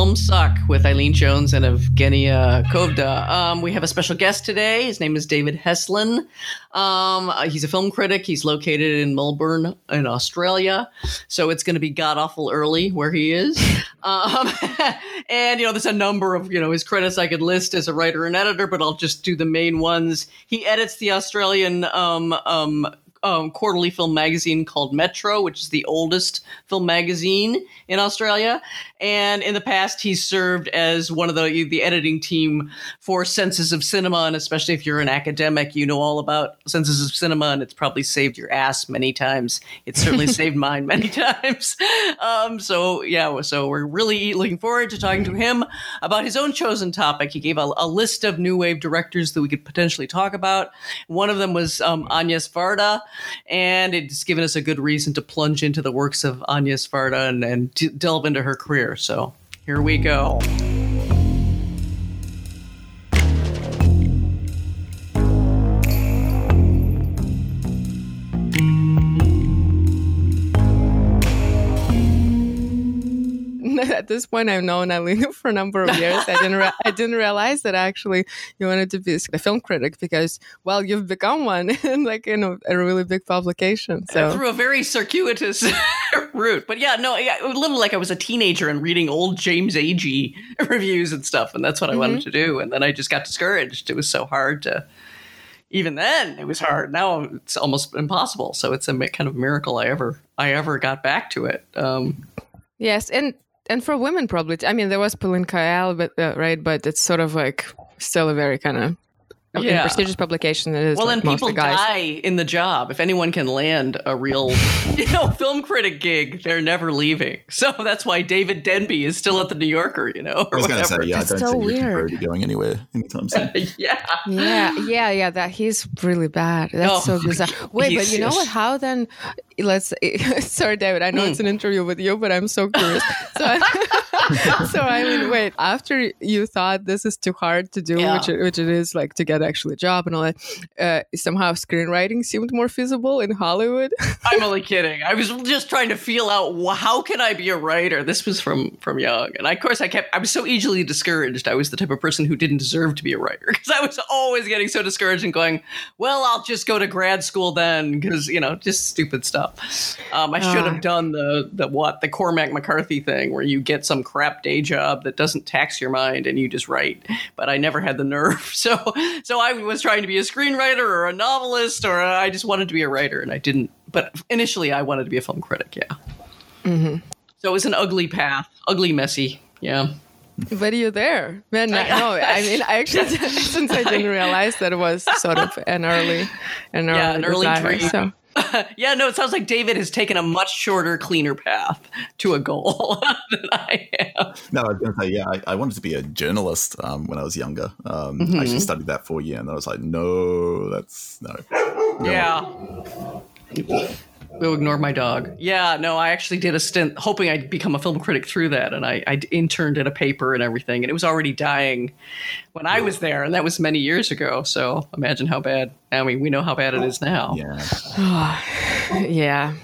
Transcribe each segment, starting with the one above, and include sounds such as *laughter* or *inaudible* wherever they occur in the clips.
Film Suck with Eileen Jones and Evgenia Kovda. Um, we have a special guest today. His name is David Heslin. Um, uh, he's a film critic. He's located in Melbourne, in Australia. So it's going to be god awful early where he is. *laughs* Um, *laughs* and you know, there's a number of you know his credits I could list as a writer and editor, but I'll just do the main ones. He edits the Australian um, um, um, quarterly film magazine called Metro, which is the oldest film magazine in Australia. And in the past, he's served as one of the the editing team for Senses of Cinema, and especially if you're an academic, you know all about Senses of Cinema, and it's probably saved your ass many times. It's certainly *laughs* saved mine many *laughs* times. Um, so yeah, so we're really looking forward to talking to him about his own chosen topic. He gave a, a list of new wave directors that we could potentially talk about. One of them was um, Agnes Varda, and it's given us a good reason to plunge into the works of Agnes Varda and, and d- delve into her career. So here we go. *laughs* at this point, I've known Eileen *laughs* for a number of years. I didn't, re- *laughs* I didn't realize that actually you wanted to be a film critic because, well, you've become one in like in a, a really big publication. So through a very circuitous *laughs* route, but yeah, no, yeah, a little like I was a teenager and reading old James Agee *laughs* reviews and stuff, and that's what I mm-hmm. wanted to do. And then I just got discouraged. It was so hard to even then it was hard. Now it's almost impossible. So it's a kind of miracle I ever I ever got back to it. Um, yes, and and for women probably i mean there was pauline kael but uh, right but it's sort of like still a very kind of Oh, yeah. prestigious publication that is well like and people die in the job. If anyone can land a real *laughs* you know film critic gig they're never leaving. *laughs* So that's why david denby is still at the new yorker you know i was going to say yeah that's i don't so think weird. you're going anywhere anytime soon. *laughs* Yeah. Yeah yeah yeah that he's really bad. That's oh, so bizarre wait but you know what? how then let's *laughs* sorry david i know mm. it's an interview with you but i'm so curious *laughs* so *laughs* so I mean, wait. After you thought this is too hard to do, yeah. which it, which it is, like to get actually a job and all that, uh, somehow screenwriting seemed more feasible in Hollywood. I'm only kidding. I was just trying to feel out how can I be a writer. This was from from young, and I, of course I kept. I was so easily discouraged. I was the type of person who didn't deserve to be a writer because I was always getting so discouraged and going, "Well, I'll just go to grad school then," because you know, just stupid stuff. Um, I should have uh. done the the what the Cormac McCarthy thing where you get some crap day job that doesn't tax your mind and you just write. But I never had the nerve. *laughs* So so I was trying to be a screenwriter or a novelist or I just wanted to be a writer and I didn't. But initially I wanted to be a film critic. Yeah. Mm-hmm. So it was an ugly path, ugly, messy. Yeah. But you're there, man. no, I mean, I actually *laughs* *laughs* since I didn't realize that it was sort of an early, an early, yeah, an early dream. So *laughs* yeah, no, it sounds like David has taken a much shorter, cleaner path to a goal *laughs* than I am. No, I was going to say, yeah, I, I, wanted to be a journalist um, when I was younger. Um, mm-hmm. I actually studied that for a year, and I was like, no, that's no. no. Yeah. We'll ignore my dog. Yeah, no, I actually did a stint hoping I'd become a film critic through that, and I, I interned at a paper and everything, and it was already dying when I was there, and that was many years ago. So imagine how bad. I mean, we know how bad it is now. Yeah. *sighs* yeah.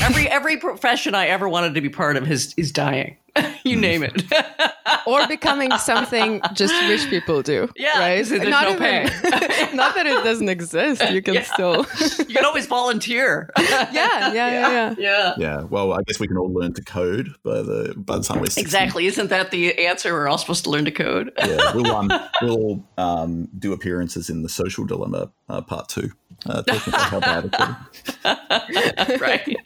Every every profession I ever wanted to be part of is is dying. *laughs* you name it. *laughs* or becoming something just rich people do. Yeah, right. There's not no even, *laughs* not that it doesn't exist. You can yeah. still. you can always volunteer. yeah, yeah, yeah, yeah, yeah. Yeah. Well, I guess we can all learn to code by the by the time we're 60. exactly. Isn't that the answer? We're all supposed to learn to code. yeah, we'll um, we'll um, do appearances in the Social Dilemma uh, Part Two. Uh, talking about how bad it right.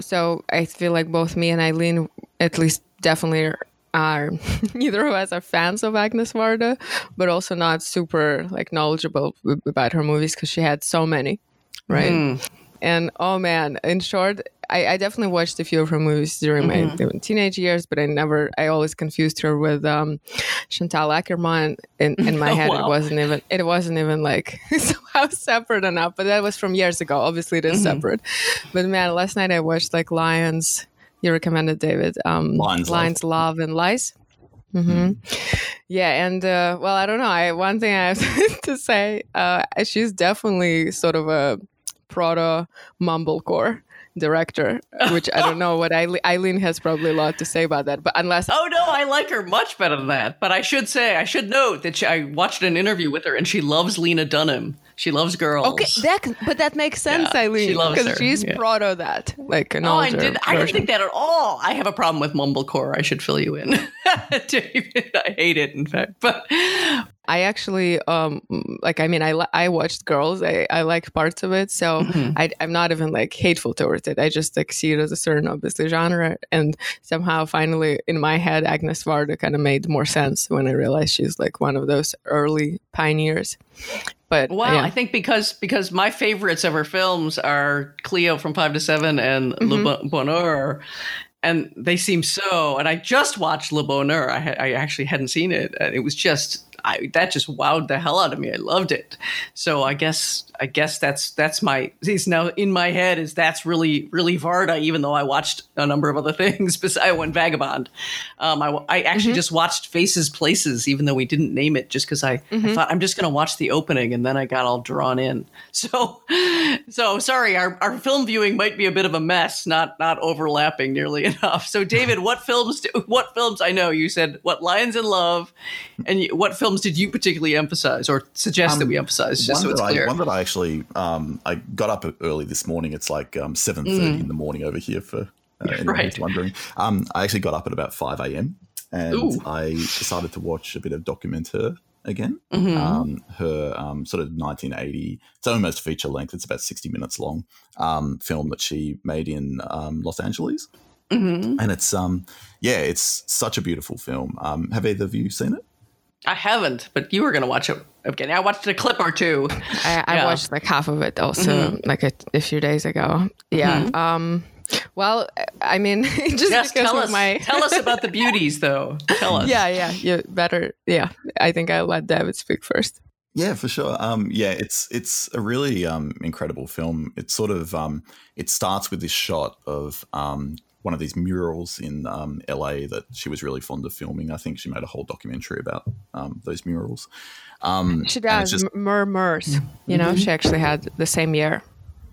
so I feel like both me and Eileen, at least definitely are *laughs* neither of us are fans of Agnes Varda, but also not super like knowledgeable about her movies because she had so many, right? Mm. And oh man, in short, I, I, definitely watched a few of her movies during mm-hmm. my teenage years, but I never, I always confused her with um, Chantal Akerman. In, in my *laughs* oh, head, wow. it wasn't even, it wasn't even like *laughs* somehow separate enough. But that was from years ago. Obviously, it is mm-hmm. separate. But man, last night I watched like Lions. You recommended David um, Lions, Lions Love. Love and Lies. Mm-hmm. mm-hmm. Yeah, and uh, well, I don't know. I one thing I have *laughs* to say, uh, she's definitely sort of a proto mumblecore director, which I don't know what Eileen, Eileen has probably a lot to say about that. But unless Oh no, I like her much better than that. But I should say, I should note that she, I watched an interview with her, and she loves Lena Dunham. She loves girls. Okay, that but that makes sense, Yeah, Eileen, she loves because she's yeah. proud of that. Like an Oh, I older did. I didn't think that at all. I have a problem with mumblecore. I should fill you in, *laughs* David. I hate it, in fact. But I actually um like I mean I I watched Girls. I I liked parts of it, so Mm-hmm. I I'm not even like hateful towards it. I just like see it as a certain obviously genre, and somehow finally in my head Agnes Varda kind of made more sense when I realized she's like one of those early pioneers. But wow, yeah. I think because because my favorites of her films are Cleo from Five to Seven and Le Bonheur. And they seem so. And I just watched Le Bonheur. I, ha- I actually hadn't seen it. And it was just I, that just wowed the hell out of me. I loved it. So I guess I guess that's that's my is now in my head is that's really really Varda. Even though I watched a number of other *laughs* things besides one Vagabond, um, I, I actually just watched Faces Places, even though we didn't name it, just because I, I thought I'm just going to watch the opening, and then I got all drawn in. *laughs* So so sorry, our, our film viewing might be a bit of a mess, not not overlapping nearly *laughs* enough. So David, what films? Do, what films? I know you said what Lions in Love, and you, what films did you particularly emphasize or suggest that we emphasize? Just one, so it's that I, one that I actually um, I got up early this morning. It's like um, seven thirty in the morning over here for uh, *laughs* anyone Mm. Right. who's wondering. Um, I actually got up at about five a.m. and Ooh. I decided to watch a bit of Documenteur again. Mhm. Um, her um, sort of 1980. It's almost feature length. It's about 60 minutes long. Um, film that she made in um, Los Angeles, Mhm. and it's um, yeah, it's such a beautiful film. Um, have either of you seen it? I haven't, but you were going to watch it again. I watched a clip or two. I, I Yeah. watched like half of it also like a, a few days ago. Yeah. Um. Well, I mean, *laughs* just Yes, because tell of us. my tell us about the beauties, though. Tell us. yeah, yeah, you better. Yeah, I think I'll let David speak first. Yeah, for sure. Um, yeah, it's it's a really um, incredible film. It's sort of um, it starts with this shot of um, one of these murals in um, LA that she was really fond of filming. I think she made a whole documentary about um, those murals. Um, She and it's does just- Mur Murs. You know, she actually had the same year.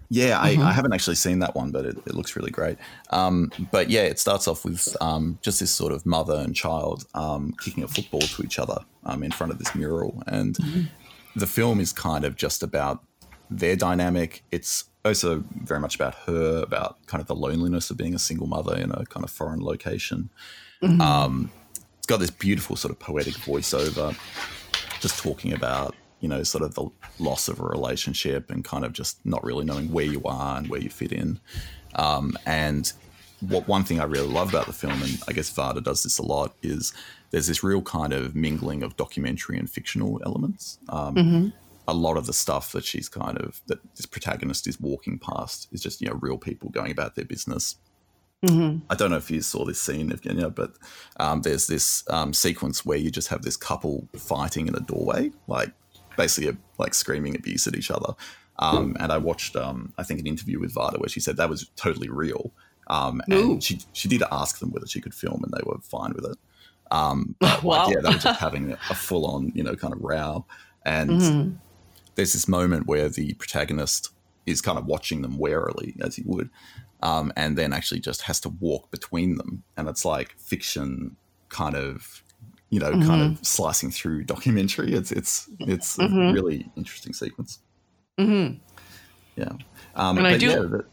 Yeah, I, I haven't actually seen that one, but it, it looks really great. Um, but yeah, it starts off with um, just this sort of mother and child um, kicking a football to each other um, in front of this mural. And the film is kind of just about their dynamic. It's also very much about her, about kind of the loneliness of being a single mother in a kind of foreign location. Um, it's got this beautiful sort of poetic voiceover, just talking about you know sort of the loss of a relationship and kind of just not really knowing where you are and where you fit in. Um, and what one thing I really love about the film, and I guess Varda does this a lot, is there's this real kind of mingling of documentary and fictional elements. Um, A lot of the stuff that she's kind of that this protagonist is walking past is just you know real people going about their business. I don't know if you saw this scene, Evgenia, but um, there's this um, sequence where you just have this couple fighting in a doorway, like basically like screaming abuse at each other. Um, and I watched, um, I think, an interview with Varda where she said that was totally real. Um, and she she did ask them whether she could film, and they were fine with it. Um, *laughs* but Wow. like, yeah, they were just *laughs* having a full on, you know, kind of row. And Mm-hmm. There's this moment where the protagonist is kind of watching them warily, as he would, um, and then actually just has to walk between them. And it's like fiction kind of, you know, kind Mm-hmm. of slicing through documentary. It's it's it's a really interesting sequence. hmm Yeah. Um, And I do- yeah, that-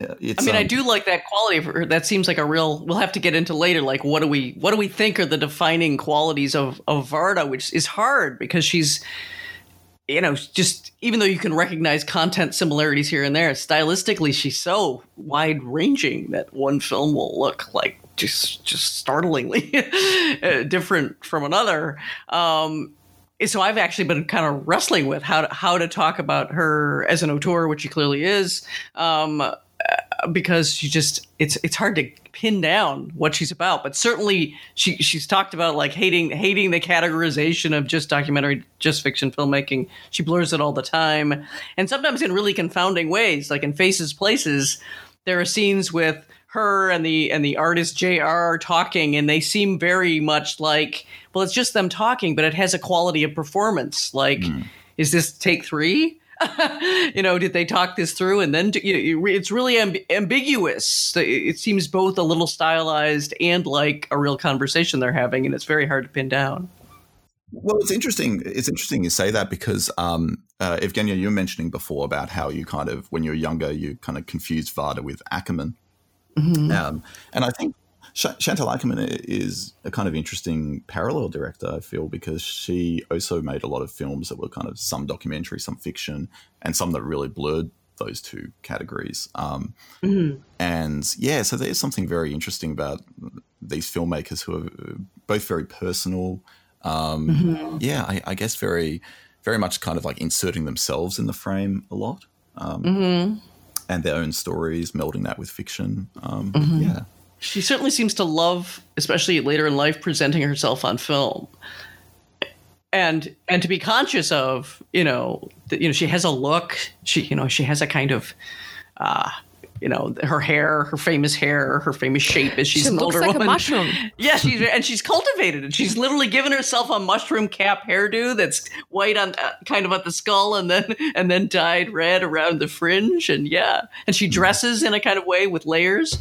yeah, it's, I mean, I um, do like that quality of her. That seems like a real. We'll have to get into later. Like, what do we what do we think are the defining qualities of of Varda, which is hard because she's, you know, just even though you can recognize content similarities here and there, stylistically she's so wide ranging that one film will look like just just startlingly *laughs* uh, different from another. Um, so I've actually been kind of wrestling with how to, how to talk about her as an auteur, which she clearly is. Um, because she just it's it's hard to pin down what she's about but certainly she she's talked about like hating hating the categorization of just documentary just fiction filmmaking. She blurs it all the time. And sometimes in really confounding ways like in faces places there are scenes with her and the and the artist JR talking and they seem very much like well it's just them talking but it has a quality of performance. Like hmm. is this take 3 *laughs* you know, did they talk this through? And then you know, it's really amb- ambiguous. It seems both a little stylized and like a real conversation they're having, and it's very hard to pin down. Well, it's interesting. It's interesting you say that because um, uh, Evgenia, you were mentioning before about how you kind of, when you were younger, you kind of confused Varda with Akerman. mm-hmm. um, and I think Chantal Akerman is a kind of interesting parallel director, I feel, because she also made a lot of films that were kind of some documentary, some fiction, and some that really blurred those two categories. Um, mm-hmm. And yeah, so there's something very interesting about these filmmakers who are both very personal. Um, mm-hmm. Yeah, I, I, guess very, very much kind of like inserting themselves in the frame a lot. Um, mm-hmm. And their own stories, melding that with fiction. Um, mm-hmm. Yeah she certainly seems to love, especially later in life, presenting herself on film, and and to be conscious of, you know, that you know she has a look. She you know she has a kind of. Uh, you know her hair, her famous hair, her famous shape as she's she an looks older like woman. A mushroom. *laughs* Yeah, she's and she's cultivated it. She's literally given herself a mushroom cap hairdo that's white on uh, kind of at the skull and then and then dyed red around the fringe. And yeah, and she dresses in a kind of way with layers,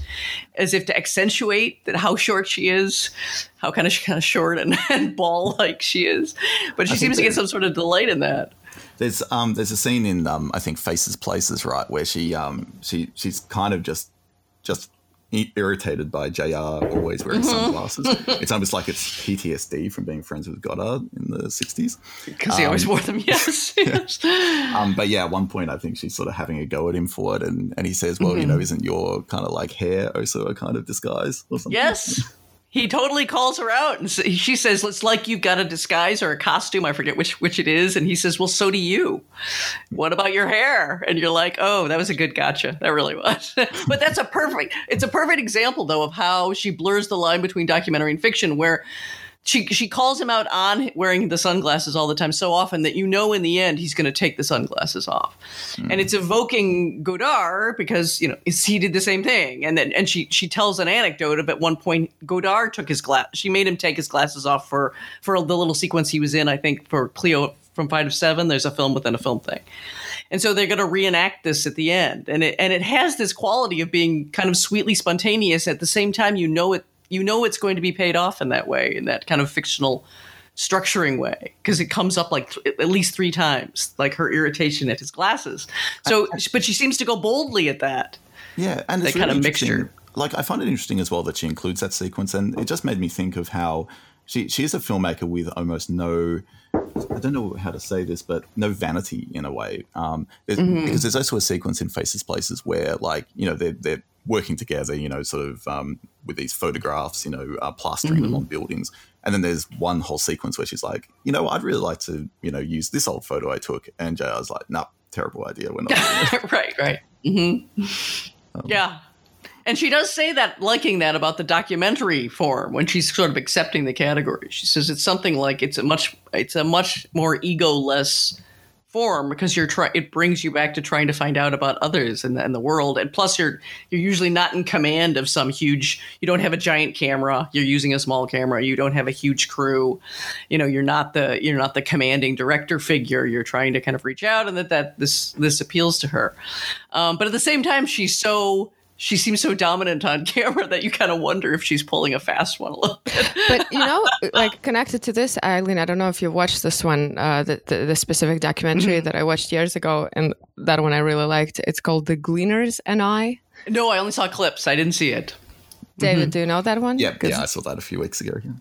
as if to accentuate that how short she is, how kind of kind of short and, *laughs* and ball like she is. But she seems to get some sort of delight in that. There's um there's a scene in um I think Faces Places right where she um she she's kind of just just irritated by JR always wearing mm-hmm. sunglasses. *laughs* it's almost like it's PTSD from being friends with Godard in the 60s. Because um, he always um, wore them, *laughs* yes. yes. Um, but yeah, at one point, I think she's sort of having a go at him for it. And, and he says, well, mm-hmm. you know, isn't your kind of like hair also a kind of disguise or something? Yes *laughs* he totally calls her out and she says it's like you've got a disguise or a costume i forget which which it is and he says well so do you. What about your hair? And you're like oh that was a good gotcha. That really was. *laughs* But that's a perfect it's a perfect example though of how she blurs the line between documentary and fiction where she she calls him out on wearing the sunglasses all the time so often that you know in the end he's going to take the sunglasses off, mm. and it's evoking Godard because you know he did the same thing, and then and she she tells an anecdote of at one point Godard took his glass she made him take his glasses off for for the little sequence he was in I think for Cleo from Five to Seven. There's a film within a film thing. And so they're going to reenact this at the end, and it and it has this quality of being kind of sweetly spontaneous. At the same time, you know it you know it's going to be paid off in that way, in that kind of fictional structuring way, because it comes up like th- at least three times, like her irritation at his glasses. So, but she seems to go boldly at that. Yeah, and that really kind of mixture. Like I find it interesting as well that she includes that sequence, and it just made me think of how she she is a filmmaker with almost no. I don't know how to say this, but no vanity in a way. Um, mm-hmm. Because there's also a sequence in Faces Places where, like, you know, they're, they're working together, you know, sort of um, with these photographs, you know, uh, plastering mm-hmm. them on buildings. And then there's one whole sequence where she's like, you know, I'd really like to, you know, use this old photo I took. And JR's like, nah, terrible idea. We're not. *laughs* right, right. Mm-hmm. Um, yeah. And she does say that, liking that about the documentary form when she's sort of accepting the category. She says it's something like it's a much, it's a much more ego-less form because you're trying it brings you back to trying to find out about others and the, the world. And plus you're you're usually not in command of some huge you don't have a giant camera. You're using a small camera. You don't have a huge crew. You know you're not the you're not the commanding director figure. You're trying to kind of reach out and that that this this appeals to her. Um, but at the same time she's so she seems so dominant on camera that you kind of wonder if she's pulling a fast one a little bit. but you know, *laughs* like connected to this, Eileen, I don't know if you watched this one, uh, the, the, the specific documentary mm-hmm. that I watched years ago, and that one I really liked. It's called "The Gleaners and I." No, I only saw clips. I didn't see it. David, mm-hmm. do you know that one? Yeah, yeah, I saw that a few weeks ago. Yeah.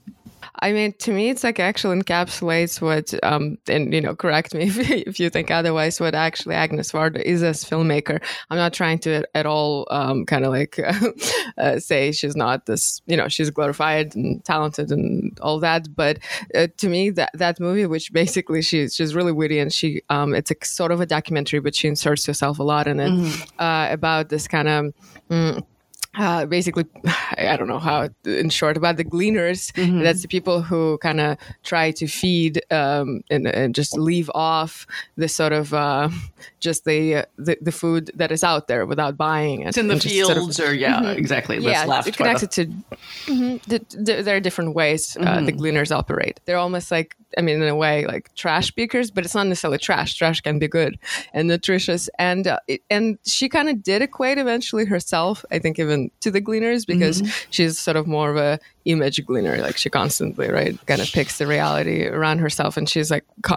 I mean, to me, it's like actually encapsulates what, um, and you know, correct me *laughs* if, if you think otherwise, what actually Agnes Varda is as filmmaker. I'm not trying to at all um, kind of like *laughs* uh, say she's not this, you know, she's glorified and talented and all that. But uh, to me, that that movie, which basically she's she's really witty and she, um, it's a sort of a documentary, but she inserts herself a lot in it mm-hmm. uh, about this kind of. Mm, uh, basically, *sighs* I don't know how, in short, about the gleaners. Mm-hmm. That's the people who kind of try to feed um, and, and, just leave off the sort of uh, just the, the, the food that is out there without buying it. It's in the fields, sort of, or yeah, mm-hmm. exactly. Yeah, it's connected to. Mm-hmm, the, the, there are different ways uh, the mm-hmm. gleaners operate. They're almost like I mean, in a way, like trash speakers, but it's not necessarily trash. Trash can be good and nutritious. And uh, it, and she kind of did equate eventually herself, I think, even to the Gleaners because mm-hmm. she's sort of more of a image gleaner. Like she constantly, right, kind of picks the reality around herself, and she's like. Co-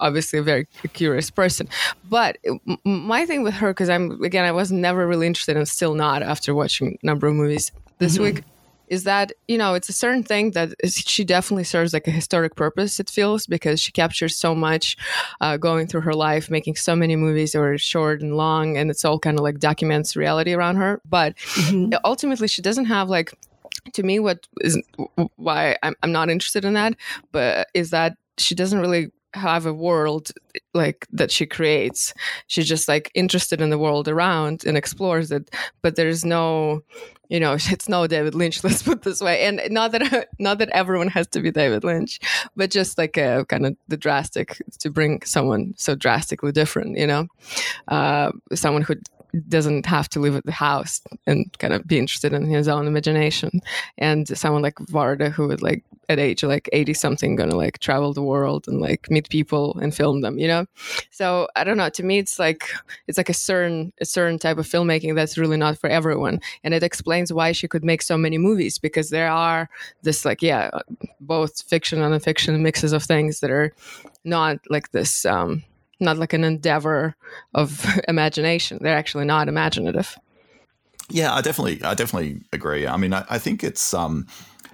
obviously a very curious person. But my thing with her, because I'm again, I was never really interested and still not after watching a number of movies this mm-hmm. week. Is that you know it's a certain thing that is, she definitely serves like a historic purpose. It feels because she captures so much, uh, going through her life, making so many movies that were short and long, and it's all kind of like documents reality around her. But mm-hmm. ultimately, she doesn't have like to me what is why I'm, I'm not interested in that but is that she doesn't really have a world like that she creates. She's just like interested in the world around and explores it but there's no you know *laughs* it's no david lynch *laughs* let's put this way. And not that *laughs* not that everyone has to be david lynch but just like a kind of the drastic to bring someone so drastically different you know? Uh, someone who doesn't have to live at the house and kind of be interested in his own imagination. And someone like Varda, who would like at age like 80 something, gonna like travel the world and like meet people and film them, you know? So I don't know. To me, it's like, it's like a certain, a certain type of filmmaking that's really not for everyone. And it explains why she could make so many movies because there are this like, yeah, both fiction and non-fiction mixes of things that are not like this, um, not like an endeavor of *laughs* imagination. They're actually not imaginative. Yeah, I definitely, I definitely agree. I mean, I, I think it's, um,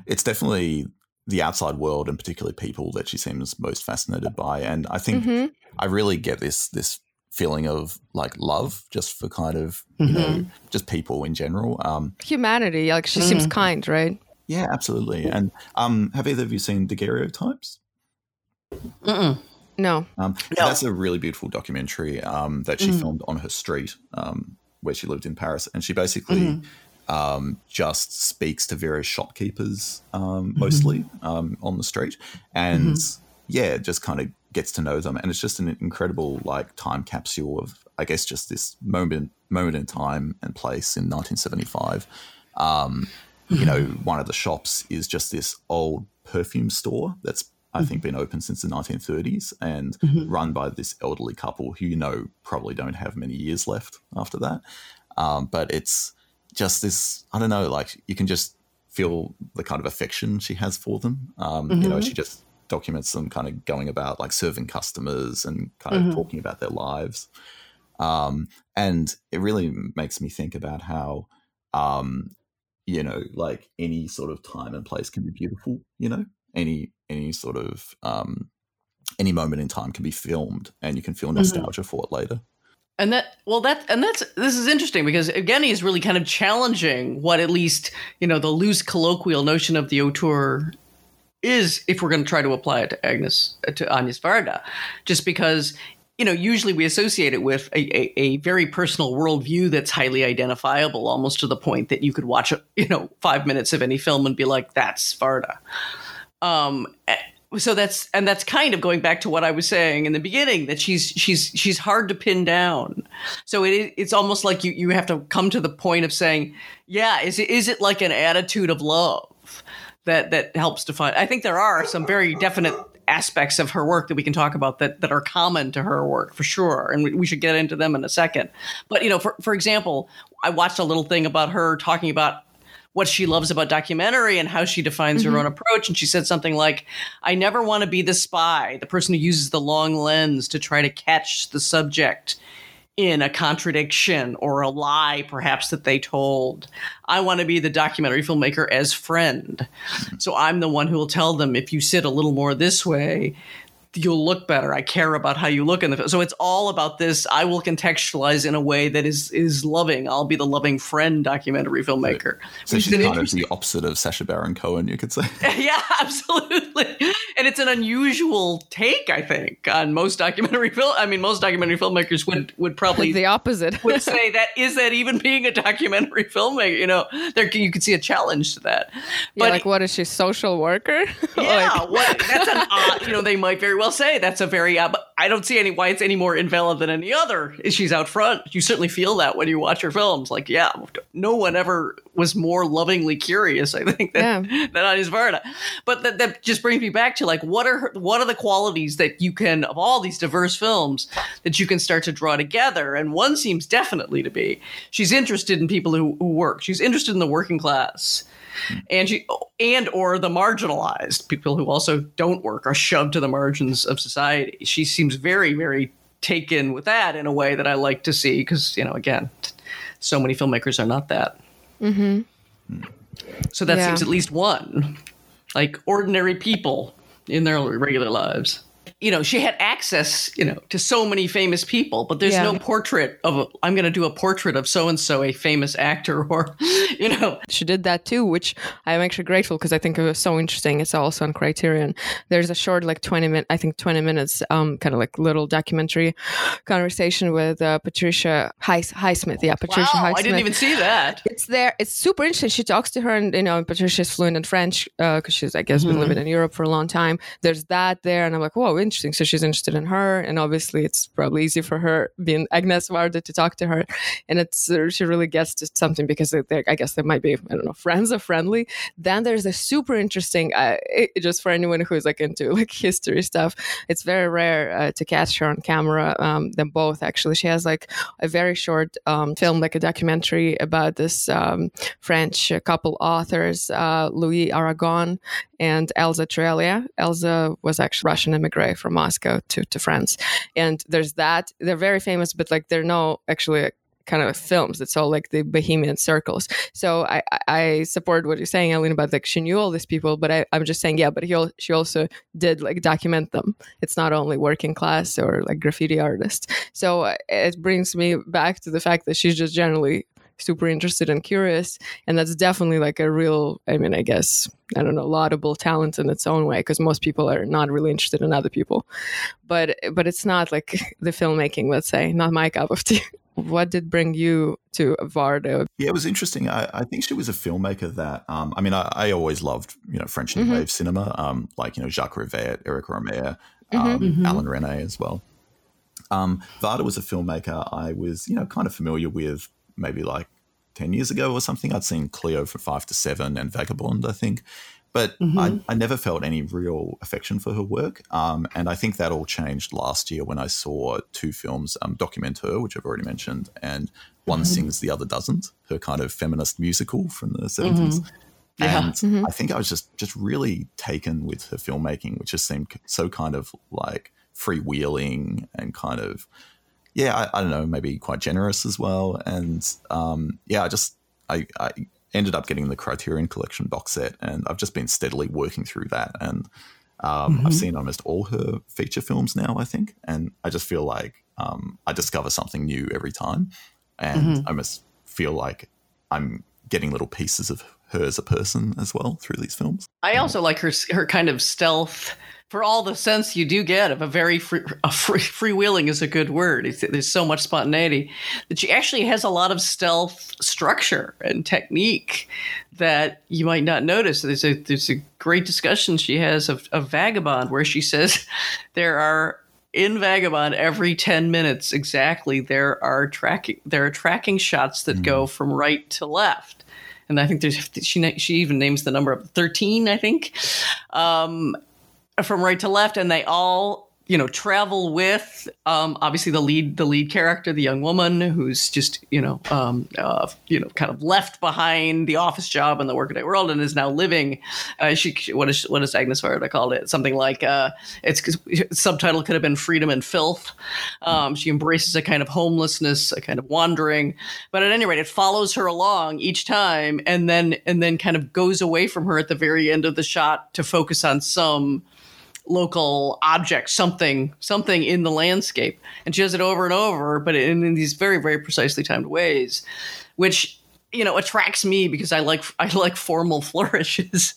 it's definitely the outside world and particularly people that she seems most fascinated by. And I think mm-hmm. I really get this, this feeling of like love just for kind of, you mm-hmm. know, just people in general. Um, Humanity. Like she mm. seems kind, right? Yeah, absolutely. And um, have either of you seen Daguerreotypes? Mm-mm. No. Um, no. That's a really beautiful documentary um, that she mm. filmed on her street um, where she lived in Paris. And she basically mm. just speaks to various shopkeepers um, mm-hmm. mostly um, on the street. And mm-hmm. yeah, just kind of gets to know them. And it's just an incredible like time capsule of, I guess, just this moment, moment in time and place in 1975. Um, you know, mm-hmm. one of the shops is just this old perfume store that's I think, mm-hmm. been open since the 1930s and mm-hmm. run by this elderly couple who you know probably don't have many years left after that. Um, but it's just this, I don't know, like you can just feel the kind of affection she has for them. Um, mm-hmm. You know, mm-hmm. she just documents them kind of going about like serving customers and kind of mm-hmm. talking about their lives. Um, and it really makes me think about how, um, you know, like any sort of time and place can be beautiful, you know, any any sort of um, any moment in time can be filmed, and you can feel mm-hmm. nostalgia mm-hmm. for it later. And that well that and that's this is interesting because Evgenia is really kind of challenging what at least you know the loose colloquial notion of the auteur is if we're going to try to apply it to Agnes to Agnes Varda, just because you know usually we associate it with a, a, a, very personal worldview that's highly identifiable, almost to the point that you could watch you know five minutes of any film and be like that's Varda. Um, eh, so that's and that's kind of going back to what I was saying in the beginning that she's she's she's hard to pin down. So it it's almost like you you have to come to the point of saying, yeah, is it is it like an attitude of love that that helps define? I think there are some very definite aspects of her work that we can talk about that that are common to her work for sure, and we, we should get into them in a second. But you know, for for example, I watched a little thing about her talking about what she loves about documentary and how she defines mm-hmm. her own approach. And she said something like, I never want to be the spy, the person who uses the long lens to try to catch the subject in a contradiction or a lie, perhaps, that they told. I want to be the documentary filmmaker as friend. So I'm the one who will tell them if you sit a little more this way, you'll look better. I care about how you look in the film. So it's all about this. I will contextualize in a way that is is loving. I'll be the loving friend documentary filmmaker. So she's kind of the opposite of Sacha Baron Cohen, you could say. *laughs* yeah, absolutely. And it's an unusual take, I think, on most documentary film. I mean, most documentary filmmakers would would probably the opposite. would *laughs* say that is that even being a documentary filmmaker? You know, there you could see a challenge to that. But like, what is she, social worker? *laughs* Yeah, like- what, that's an odd. you know, they might very well say that's a very. Uh, I don't see any why it's any more invalid than any other. She's out front. You certainly feel that when you watch her films. Like, yeah, no one ever was more lovingly curious. I think than, yeah. *laughs* than Agnes Varda. But that, that just brings me back to like, what are her, what are the qualities that you can of all these diverse films that you can start to draw together? And one seems definitely to be she's interested in people who, who work. She's interested in the working class and she and or the marginalized people who also don't work are shoved to the margins of society. She seems very very taken with that in a way that I like to see because you know again, so many filmmakers are not that. Mm-hmm. So that yeah. seems at least one, like ordinary people in their regular lives you know, she had access, you know, to so many famous people, but there's yeah. no portrait of, i I'm going to do a portrait of so and so, a famous actor, *laughs* or, you know. She did that too, which I'm actually grateful because I think it was so interesting. It's also on Criterion. There's a short, like 20 minute, I think 20 minutes, um, kind of like little documentary conversation with uh, Patricia Highs- Highsmith. Yeah, Patricia wow, Highsmith. I didn't even see that. It's there. It's super interesting. She talks to her, and, you know, Patricia's fluent in French because uh, she's, I guess, mm-hmm. been living in Europe for a long time. There's that there, and I'm like, whoa, interesting interesting. So she's interested in her, and obviously it's probably easy for her being Agnes Varda to talk to her, and it's uh, she really gets to something because I guess they might be I don't know friends or friendly. Then there's a super interesting, uh, just for anyone who's like into like *laughs* history stuff. It's very rare uh, to catch her on camera. Um, them both actually. She has like a very short um, film, like a documentary about this um, French couple authors, uh, Louis Aragon and Elsa Triolet. Elsa was actually Russian immigrant from Moscow to, to France. And there's that. They're very famous, but like they're no actually kind of films. It's all like the bohemian circles. So I, I support what you're saying, Eileen, about like she knew all these people, but I, I'm just saying, yeah, but he, she also did like document them. It's not only working class or like graffiti artists. So uh, it brings me back to the fact that she's just generally super interested and curious. And that's definitely like a real, I mean, I guess, I don't know, laudable talent in its own way, because most people are not really interested in other people. But but it's not like *laughs* the filmmaking, let's say, not my cup of tea. *laughs* what did bring you to Varda? Yeah, it was interesting. I, I think she was a filmmaker that, um, I mean, I, I, always loved, you know, French New mm-hmm. Wave cinema, um, like, you know, Jacques Rivette, Eric Rohmer, mm-hmm. um, mm-hmm. Alain Resnais as well. Um, Varda was a filmmaker I was, you know, kind of familiar with maybe like 10 years ago or something. I'd seen Cleo for five to seven and Vagabond, I think. But mm-hmm. I, I, never felt any real affection for her work. Um, and I think that all changed last year when I saw two films, um, Documenteur, which I've already mentioned, and One mm-hmm. Sings, the Other Doesn't, her kind of feminist musical from the 70s. Mm-hmm. And mm-hmm. I think I was just, just really taken with her filmmaking, which just seemed so kind of like freewheeling and kind of yeah, I, I, don't know, maybe quite generous as well. And um, yeah, I just I, I, ended up getting the Criterion Collection box set, and I've just been steadily working through that. And um, mm-hmm. I've seen almost all her feature films now, I think, and I just feel like um, I discover something new every time, and mm-hmm. I almost feel like I'm getting little pieces of her as a person as well through these films. I also like her her kind of stealth for all the sense you do get of a very free, a free, freewheeling is a good word. It's, there's so much spontaneity that she actually has a lot of stealth structure and technique that you might not notice. There's a there's a great discussion she has of, of Vagabond where she *laughs* says there are in Vagabond every 10 minutes exactly there are tracking there are tracking shots that mm-hmm. go from right to left and I think there's she she even names the number of 13 I think um, from right to left, and they all you know travel with um, obviously the lead the lead character the young woman who's just you know um, uh, you know kind of left behind the office job in the workaday world and is now living uh, she what is what is Agnes Varda called it something like uh, it's subtitle could have been freedom and filth. Um, she embraces a kind of homelessness a kind of wandering but at any rate it follows her along each time and then and then kind of goes away from her at the very end of the shot to focus on some local object, something, something in the landscape. And she does it over and over, but in, in these very, very precisely timed ways, which you know attracts me because I like *laughs* I like formal *laughs* flourishes,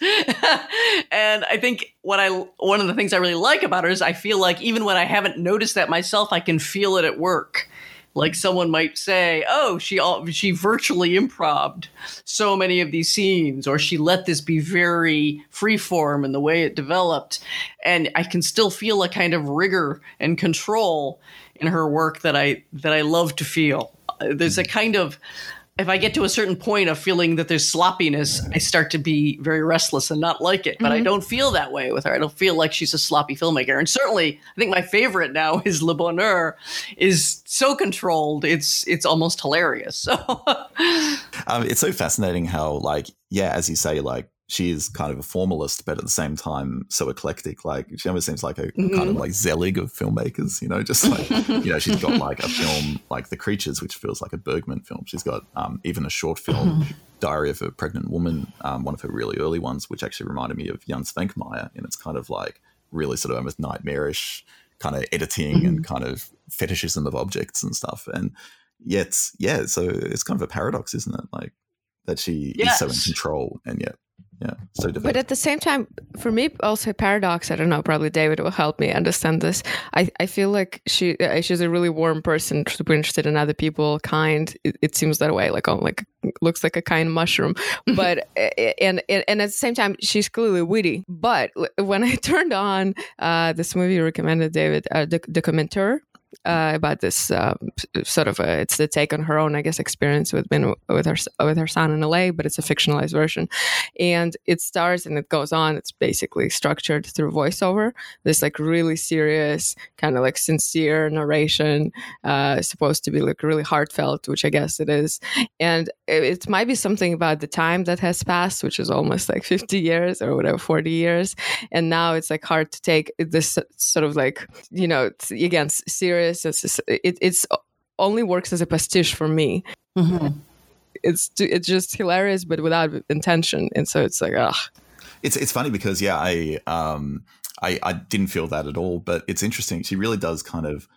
and I think what I one of the things I really like about her is I feel like even when I haven't noticed that myself, I can feel it at work Like someone might say, "Oh, she she virtually improved so many of these scenes, or she let this be very freeform in the way it developed," and I can still feel a kind of rigor and control in her work that I that I love to feel. Uh, there's a mm-hmm. kind of if I get to a certain point of feeling that there's sloppiness, I start to be very restless and not like it. But mm-hmm. I don't feel that way with her. I don't feel like she's a sloppy filmmaker. And certainly, I think my favorite now *laughs* is Le Bonheur, is so controlled. It's it's almost hilarious. *laughs* So um, it's so fascinating how, like, yeah, as you say, like she is kind of a formalist, but at the same time so eclectic. Like she almost seems like a mm-hmm. kind of mm-hmm. like Zelig of filmmakers, you know, just like *laughs* you know, she's got like a film like The Creatures, which feels like a Bergman film. She's got um, even a short film, mm-hmm. Diary of a Pregnant Woman, um, one of her really early ones, which actually reminded me of Jan Svankmajer, and it's kind of like really sort of almost nightmarish kind of editing mm-hmm. and kind of fetishism of objects and stuff. And yet, yeah, so it's kind of a paradox, isn't it? Like that she yes. is so in control and yet yeah so but at the same time for me also paradox i don't know probably david will help me understand this. I, I feel like she uh, she's a really warm person super interested in other people kind. It, it seems that way like oh like looks like a kind mushroom. *laughs* But and, and and at the same time she's clearly witty. But when i *laughs* turned on uh, this movie recommended david uh, the, the commentator uh, about this uh, sort of a, it's the take on her own, I guess, experience with with her with her son in LA, but it's a fictionalized version, and it starts and it goes on. It's basically structured through voiceover. This like really serious, kind of like sincere narration, uh, supposed to be like really heartfelt, which I guess it is, and it, it might be something about the time that has passed, which is almost like *laughs* fifty years or whatever, forty years, and now it's like hard to take this sort of like you know again serious serious. It's it, it's only works as a pastiche for me. Mm-hmm. It's it's just hilarious, but without intention, and so it's like ah. It's it's funny because yeah, I um I I didn't feel that at all, but it's interesting. She really does kind of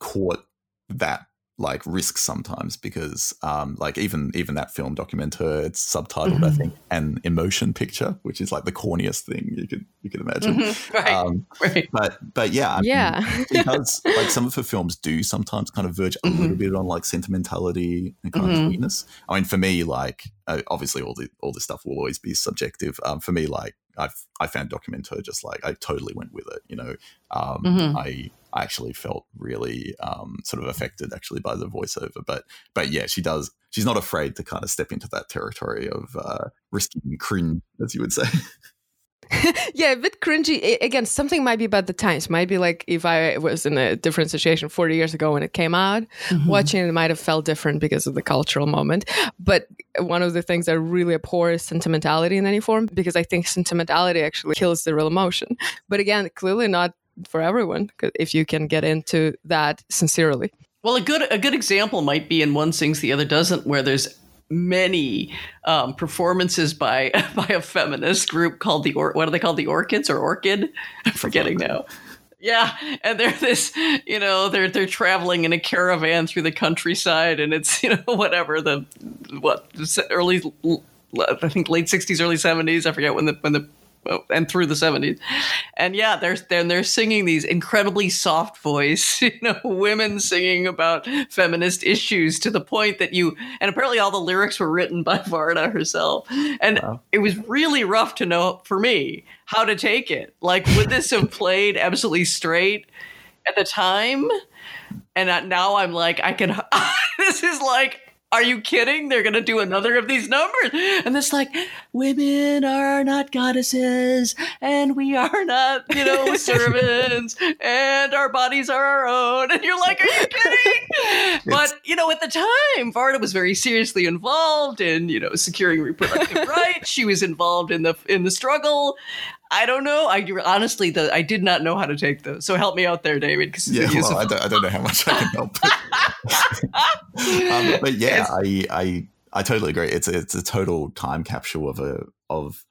court that like risk sometimes because um like even even that film Documenteur it's subtitled mm-hmm. i think an emotion picture which is like the corniest thing you could you could imagine mm-hmm. right. Um, *laughs* right. but but yeah I yeah mean, does like some of her films do sometimes kind of verge a mm-hmm. little bit on like sentimentality and kind of mm-hmm. sweetness i mean for me like uh, obviously all the all this stuff will always be subjective um for me like i i found Documenteur just like i totally went with it you know um mm-hmm. i I actually felt really um, sort of affected actually by the voiceover. But but yeah, she does. She's not afraid to kind of step into that territory of uh, risking cringe, as you would say. *laughs* yeah, a bit cringy. Again, something might be about the times. Might be like if I was in a different situation 40 years ago when it came out, mm-hmm. watching it might have felt different because of the cultural moment. But one of the things I really abhor is sentimentality in any form because I think sentimentality actually kills the real emotion. But again, clearly not for everyone if you can get into that sincerely. Well, a good a good example might be in one sings the other doesn't, where there's many um, performances by *laughs* by a feminist group called the or what are they called the Orchids or Orchid? *laughs* I'm forgetting now. Yeah, and they're this, you know, they're they're traveling in a caravan through the countryside, and it's *laughs* you know whatever the what early I think late '60s, early '70s. I forget when the when the Uh, and through the 70s. And yeah, they're, they're, they're singing these incredibly soft voice, *laughs* you know, women singing about feminist issues to the point that you, and apparently all the lyrics were written by *laughs* Varda herself. And wow. it was really rough to know for me how to take it. Like, would this have *laughs* played absolutely straight at the time? And now I'm like, I can, this is like, are you kidding? They're going to do another of these numbers. And it's like, women are not goddesses and we are not, you know, *laughs* servants and our bodies are our own. And you're like, are you *laughs* kidding? but, you know, at the time, Varda was very seriously involved in, you know, securing reproductive *laughs* rights. She was involved in the, in the struggle. I don't know. I honestly, the, I did not know how to take those. So help me out there, David. Because Yeah, well, I don't, I don't know how much I can help. *laughs* um, but yeah, I, I, I totally agree. It's a, it's a total time capsule of a of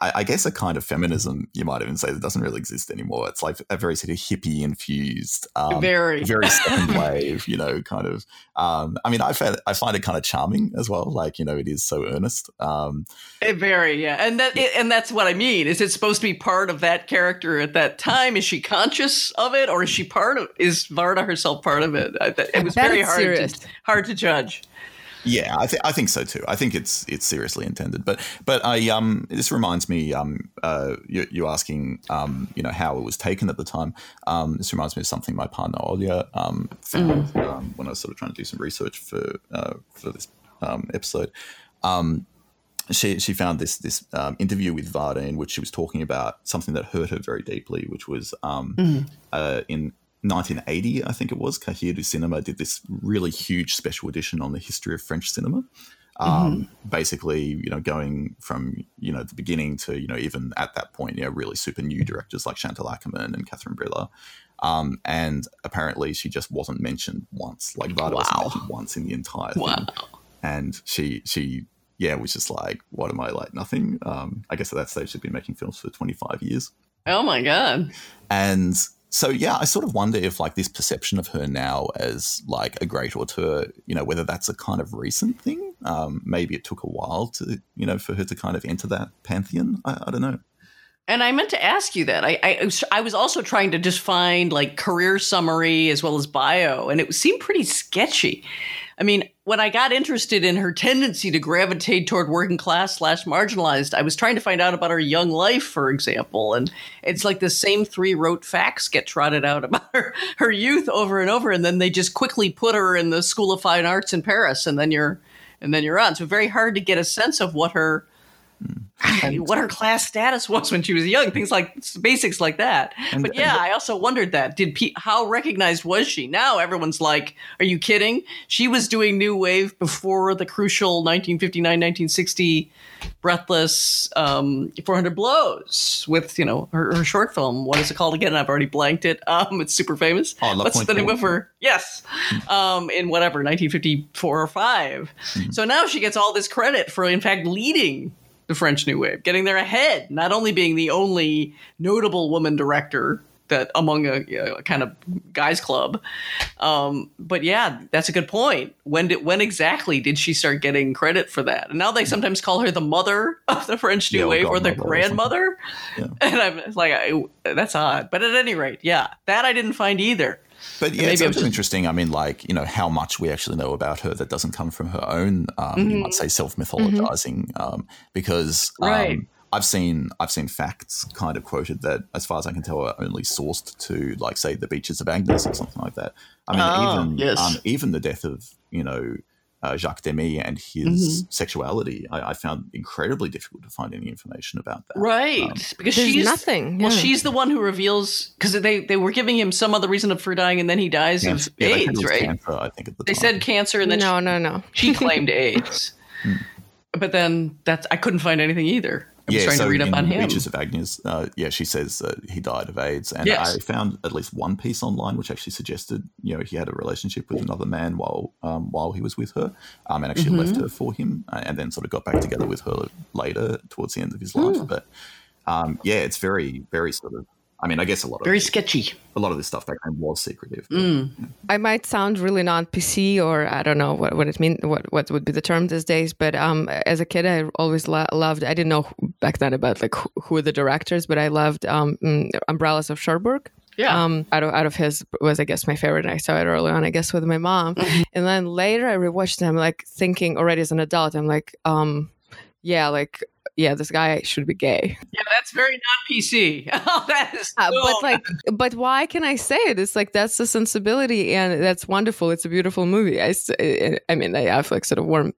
I, I, guess a kind of feminism you might even say that doesn't really exist anymore. It's like a very sort of hippie infused, um, very, very *laughs* second wave, you know, kind of. Um, I mean, I find I find it kind of charming as well. Like you know, it is so earnest. Um, it very yeah, and that it, and that's what I mean. Is it supposed to be part of that character at that time? Is she conscious of it, or is she part of? Is Varda herself part of it? It was very hard to, hard to judge. Yeah, I think I think so too. I think it's it's seriously intended. But but I um this reminds me um uh you, you asking um you know how it was taken at the time. Um this reminds me of something my partner Olya um found mm. um, when I was sort of trying to do some research for uh, for this um, episode. Um, she she found this this um, interview with Varda in which she was talking about something that hurt her very deeply, which was um, mm. uh, in 1980, I think it was, Cahiers du Cinema did this really huge special edition on the history of French cinema. Um, mm-hmm. Basically, you know, going from you know the beginning to you know even at that point, you know, really super new directors like Chantal Akerman and Catherine Breillat. Um, and apparently, she just wasn't mentioned once. Like Varda wow. wasn't mentioned once in the entire thing. Wow. And she she yeah was just like, what am I like? Nothing. Um, I guess at that stage she'd been making films for 25 years. Oh my god! And so yeah, I sort of wonder if like this perception of her now as like a great auteur, you know, whether that's a kind of recent thing. Um, maybe it took a while to, you know, for her to kind of enter that pantheon. I, I don't know. And I meant to ask you that. I, I, I was also trying to just find like career summary as well as bio, and it seemed pretty sketchy. I mean, when I got interested in her tendency to gravitate toward working class slash marginalized, I was trying to find out about her young life, for example. And it's like the same three rote facts get trotted out about her, her youth over and over. And then they just quickly put her in the School of Fine Arts in Paris. And then you're, and then you're on. So very hard to get a sense of what her, and what her class status *laughs* was when she was young, things like basics like that. And, but yeah, I also wondered that. Did P- how recognized was she? Now everyone's like, "Are you kidding?" She was doing new wave before the crucial 1959-1960 Breathless um, 400 Blows with you know her, her, short film. What is it called again? I've already blanked it. Um, it's super famous. Oh, What's the name of her? Yes, um, in whatever 1954 or 5 mm-hmm. So now she gets all this credit for in fact leading the French New Wave, getting there ahead, not only being the only notable woman director that among a, a kind of guys club, um, but yeah, that's a good point. When did when exactly did she start getting credit for that? And now they sometimes call her the mother of the French New yeah, Wave or the grandmother, yeah. *laughs* and I'm like, I, that's odd. But at any rate, yeah, that I didn't find either. But yeah, it's also just... interesting. I mean, like you know, how much we actually know about her that doesn't come from her own, um, mm-hmm. you might say, self mythologizing, mm-hmm. um, because um. I've seen I've seen facts kind of quoted that, as far as I can tell, are only sourced to like say the beaches of Agnes or something like that. I mean, oh, even yes. um, even the death of you know uh, Jacques Demy and his mm-hmm. sexuality, I, I, found incredibly difficult to find any information about that. Right, um, because she's nothing. Yeah. Well, she's the one who reveals because they they were giving him some other reason for dying, and then he dies cancer. of yeah, AIDS. Right? Cancer, I think at the they time. said cancer, and then no, she, no, no. She claimed AIDS, *laughs* hmm. but then that's I couldn't find anything either. I was yeah, trying so to read up on him. Beaches of Agnes, uh, yeah, she says uh, he died of AIDS, and yes. I found at least one piece online which actually suggested, you know, he had a relationship with another man while um, while he was with her, um, and actually mm-hmm. left her for him, uh, and then sort of got back together with her later towards the end of his life. Mm. But um, yeah, it's very, very sort of I mean, I guess a lot of very sketchy. A lot of this stuff back then was secretive. But, mm. yeah. I might sound really non PC, or I don't know what, what it mean. What what would be the term these days? But um, as a kid, I always lo- loved. I didn't know back then about like who, who the directors, but I loved um, mm, Umbrellas of Cherbourg. Yeah. Um, out of out of his was I guess my favorite. And I saw it early on, I guess, with my mom, mm-hmm. *laughs* and then later I rewatched them, like thinking already as an adult, I'm like, um, yeah, like yeah, this guy should be gay. Yeah, that's very not PC. *laughs* oh, that is. Uh, but like, but why can I say it? It's like that's the sensibility, and that's wonderful. It's a beautiful movie. I, I mean, I have like sort of warm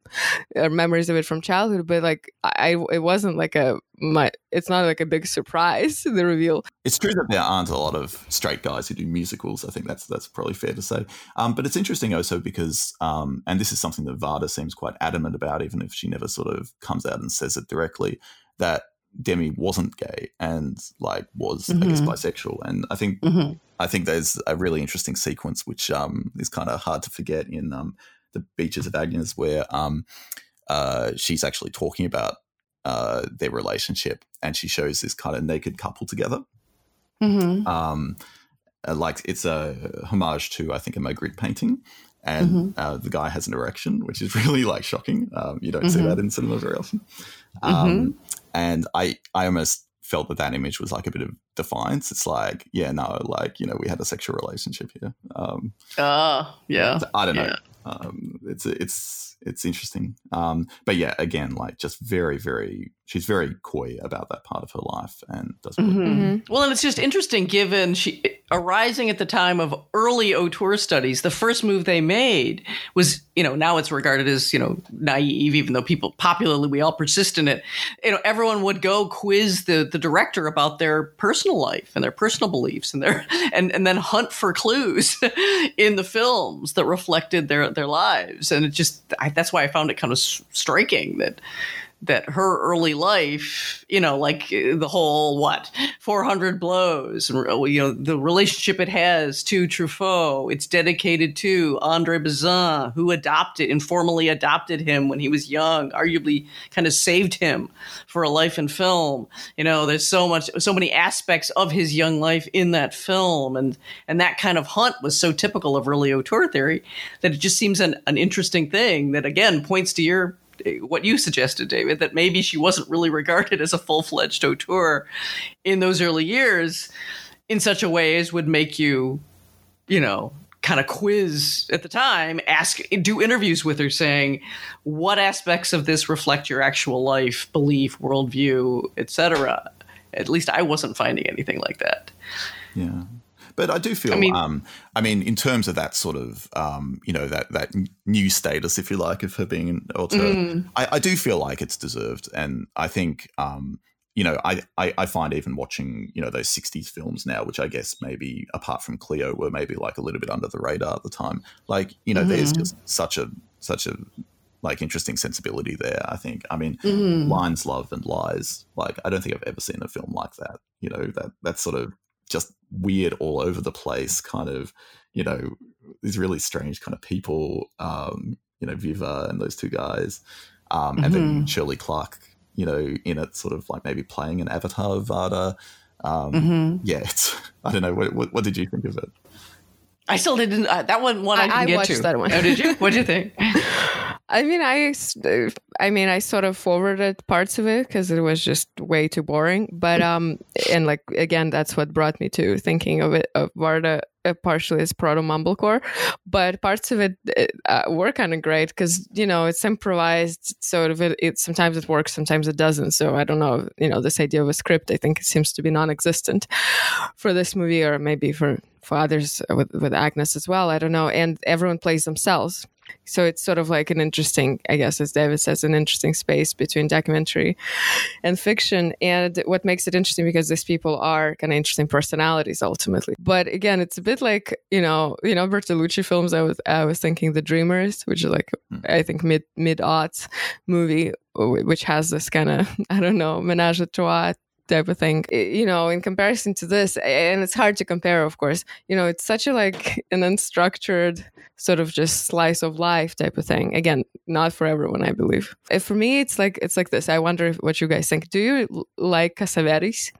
uh, memories of it from childhood, but like, I it wasn't like a my. It's not like a big surprise *laughs* the reveal. It's true that there aren't a lot of straight guys who do musicals. I think that's that's probably fair to say. Um, but it's interesting also because, um, and this is something that Varda seems quite adamant about, even if she never sort of comes out and says it directly that Demy wasn't gay and like was mm-hmm. I guess mm-hmm. bisexual. And I think mm-hmm. I think there's a really interesting sequence which um, is kind of hard to forget in um, the Beaches of Agnes where um, uh, she's actually talking about uh, their relationship, and she shows this kind of naked couple together. Mm-hmm. Um, uh, like it's a homage to I think a Magritte painting, and Mhm. uh, the guy has an erection, which is *laughs* really like shocking. Um, you don't see Mhm. that in cinema very often. Um, And I I almost felt that that image was like a bit of defiance. It's like, yeah, no, like you know, we had a sexual relationship here. Um, Ah, yeah. I don't know. Yeah. Um, it's it's it's interesting. Um, but yeah, again, like just very very. She's very coy about that part of her life and does. Really Mhm. Well, and it's just interesting given she arising at the time of early auteur studies. The first move they made was, you know, now it's regarded as you know naive, even though people popularly we all persist in it. You know, everyone would go quiz the the director about their personal life and their personal beliefs and their *laughs* and and then hunt for clues *laughs* in the films that reflected their their lives. And it just I, that's why I found it kind of striking that that her early life, you know, like uh, the whole what 400 blows, uh, you know, the relationship it has to Truffaut, it's dedicated to Andre Bazin, who adopted, informally adopted him when he was young, arguably kind of saved him for a life in film. You know, there's so much, so many aspects of his young life in that film, and and that kind of hunt was so typical of early auteur theory that it just seems an, an interesting thing that again points to your what you suggested, David, that maybe she wasn't really regarded as a full fledged auteur in those early years in such a way as would make you, you know, kind of quiz at the time, ask, do interviews with her saying, what aspects of this reflect your actual life, belief, worldview, etc. At least I wasn't finding anything like that. Yeah. But I do feel, I mean, um, I mean, in terms of that sort of, um, you know, that that new status, if you like, of her being an auteur, Mm. I, I do feel like it's deserved, and I think, um, you know, I, I I find even watching, you know, those '60s films now, which I guess maybe apart from Cleo, were maybe like a little bit under the radar at the time. Like, you know, there's Mhm. just such a such a like interesting sensibility there. I think. I mean, Mm. Lions, love, and lies. Like, I don't think I've ever seen a film like that. You know, that that sort of just weird all over the place kind of, you know, these really strange kind of people. Um, you know, Viva and those two guys, um, and then Mhm. Shirley Clarke. You know, in it, sort of like maybe playing an avatar of Varda. Um, Mhm. Yeah, it's. *laughs* I don't know. What, what, what did you think of it? I still didn't. Uh, that one, one I, I- didn't I get watched to. that one. Oh, did you? *laughs* What did you think? *laughs* I mean, I, I mean, I sort of forwarded parts of it because it was just way too boring. But um, and like again, that's what brought me to thinking of it of Varda uh, partially as proto mumblecore, but parts of it uh, were kind of great because you know it's improvised. So it, it sometimes it works, sometimes it doesn't. So I don't know. You know, this idea of a script, I think, it seems to be non-existent for this movie, or maybe for for others with with Agnes as well. I don't know. And everyone plays themselves. So it's sort of like an interesting, I guess, as David says, an interesting space between documentary and fiction. And what makes it interesting because these people are kind of interesting personalities ultimately. But again, it's a bit like you know, you know, Bertolucci films. I was I was thinking The Dreamers, which is like hmm. I think mid mid aughts movie, which has this kind of *laughs* I don't know menage a trois type of thing you know in comparison to this and it's hard to compare of course. You know it's such a like *laughs* an unstructured sort of just slice of life type of thing. Again not for everyone i believe. If for me it's like it's like this. I wonder what you guys think. Do you like cassavetes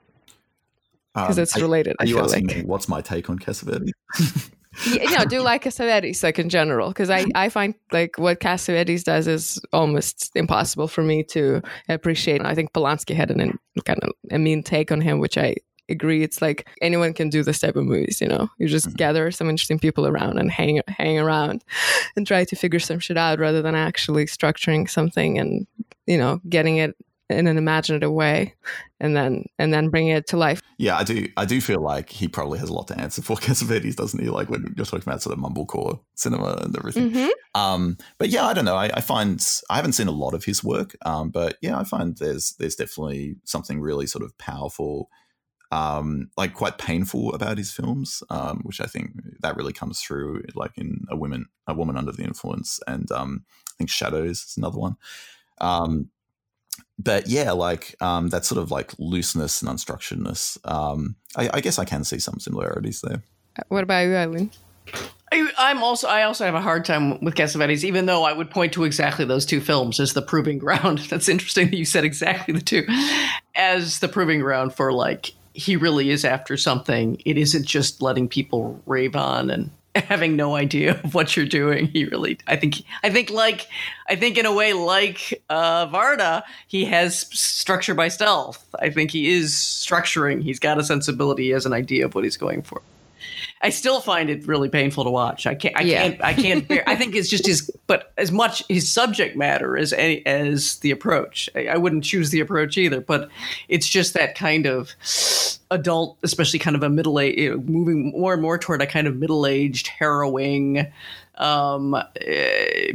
because Um, it's related Are i you asking like. me what's my take on Cassavetes? *laughs* yeah, you know, do like Cassavetes like in general? Because I, I find like what Cassavetes does is almost impossible for me to appreciate. I think Polanski had an in, kind of a mean take on him, which I agree. It's like anyone can do this type of movies. You know, you just mm-hmm. gather some interesting people around and hang hang around and try to figure some shit out rather than actually structuring something and you know getting it in an imaginative way and then and then bringing it to life. Yeah, I do. I do feel like he probably has a lot to answer for *laughs* Cassavetes, doesn't he? Like when you're talking about sort of mumblecore cinema and everything. Mhm. Um, but yeah, I don't know. I, I find I haven't seen a lot of his work, um, but yeah, I find there's there's definitely something really sort of powerful, um, like quite painful about his films, um, which I think that really comes through, like in a woman a woman under the influence, and um, I think Shadows is another one. Um, but yeah, like um, that sort of like looseness and unstructuredness. Um, I, I guess I can see some similarities there. What about you, Eileen? I, am also I also have a hard time with Cassavetes, even though I would point to exactly those two films as the proving *laughs* ground. That's interesting that you said exactly the two as the proving ground for like he really is after something. It isn't just letting people rave on and *laughs* having no idea of what you're doing. He really, I think, I think like, I think in a way like uh, Varda, he has structure by stealth. I think he is structuring. He's got a sensibility, he has an idea of what he's going for. I still find it really painful to watch. I can't. I yeah. can't. I can't bear. I think it's just his, but as much his subject matter as any, as the approach. I, I wouldn't choose the approach either, but it's just that kind of adult, especially kind of a middle age, moving more and more toward a kind of middle aged harrowing um, uh,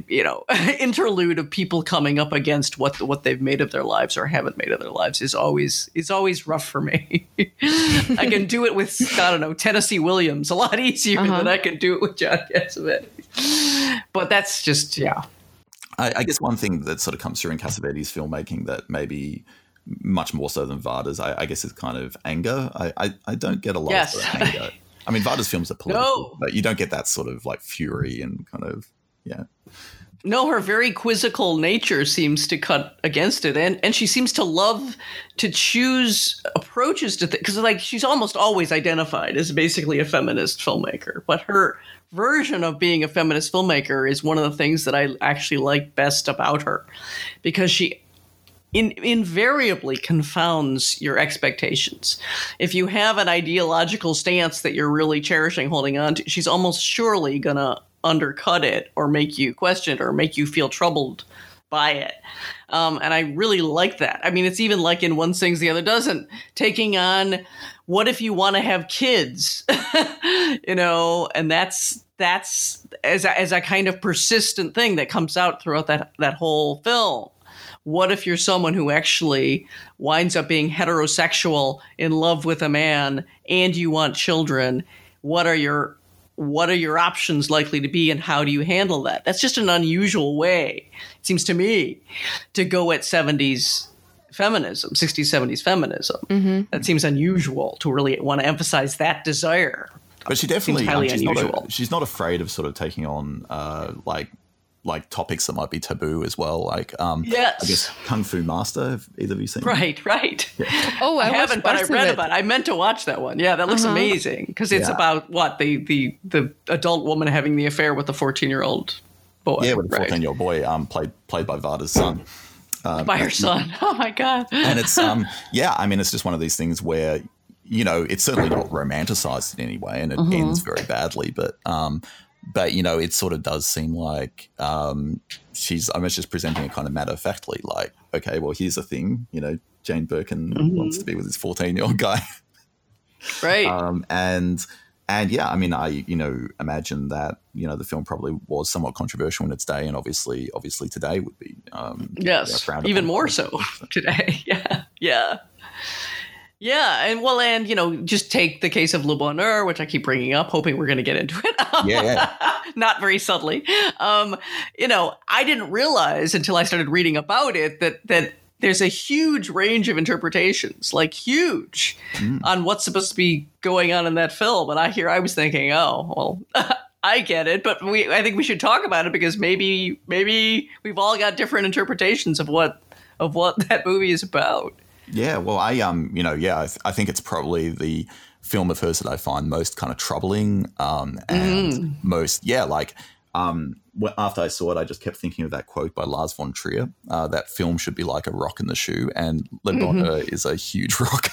you know, *laughs* interlude of people coming up against what what they've made of their lives or haven't made of their lives is always is always rough for me. *laughs* I can do it with I don't know Tennessee Williams a lot *laughs* easier uh-huh. than I can do it with John Cassavetes. But that's just yeah. I, I, guess one thing that sort of comes through in Cassavetes' filmmaking that maybe much more so than Varda's, I, I guess, is kind of anger. I, I, I don't get a lot yes. of anger I mean, Varda's films are political, no. but you don't get that sort of like fury and kind of yeah. No, her very quizzical nature seems to cut against it, and and she seems to love to choose approaches to things because like she's almost always identified as basically a feminist filmmaker, but her version of being a feminist filmmaker is one of the things that I actually like best about her, because she in, invariably confounds your expectations. If you have an ideological stance that you're really cherishing, holding on to, she's almost surely going to undercut it or make you question it or make you feel troubled by it. Um, and I really like that. I mean, it's even like in One Sings, the Other Doesn't, taking on what if you want to have kids, *laughs* you know, and that's that's as a, as a kind of persistent thing that comes out throughout that that whole film what if you're someone who actually winds up being heterosexual in love with a man and you want children? What are your what are your options likely to be and how do you handle that? That's just an unusual way, it seems to me, to go at 70s feminism, 60s, 70s feminism. Mm-hmm. That seems unusual to really want to emphasize that desire. But she definitely, um, she's, not a, she's, not afraid of sort of taking on uh, like like topics that might be taboo as well. Like, um, yes. I guess Kung Fu Master. Have either of you seen? Right, right. Yeah. *laughs* Oh, I, I haven't, but I read about. it. I meant to watch that one. Yeah, that looks uh-huh. amazing because it's yeah. about what the the the adult woman having the affair with the fourteen year old boy. Yeah, with the fourteen year old boy, um, played played by Varda's son. Um, by her son. *laughs* Oh my god. and it's um, *laughs* yeah. I mean, it's just one of these things where you know it's certainly not romanticized in any way, and it mm-hmm. ends very badly. But um, but you know, it sort of does seem like um, she's almost just presenting it kind of matter of factly, like, okay, well, here's the thing, you know, Jane Birkin mm-hmm. wants to be with this 14 year old guy, *laughs* right? Um, and and yeah, I mean, I you know imagine that you know the film probably was somewhat controversial in its day, and obviously, obviously today would be um, yes, even more so *laughs* today. *laughs* yeah, yeah. Yeah, and well, and you know, just take the case of Le Bonheur, which I keep bringing up, hoping we're going to get into it. yeah, yeah. *laughs* not very subtly. Um, you know, I didn't realize until I started reading about it that that there's a huge range of interpretations, like huge, mm. on what's supposed to be going on in that film. And I hear, I was thinking, oh, well. *laughs* I get it, but we I think we should talk about it because maybe maybe we've all got different interpretations of what of what *laughs* that movie is about. Yeah, well, I um, you know, yeah, I, th- I, think it's probably the film of hers that I find most kind of troubling, um, and mm. most, yeah, like, um, after I saw it, I just kept thinking of that quote by Lars von Trier. Uh, that film should be like a rock in the shoe, and Le mm-hmm. is a huge *laughs* rock.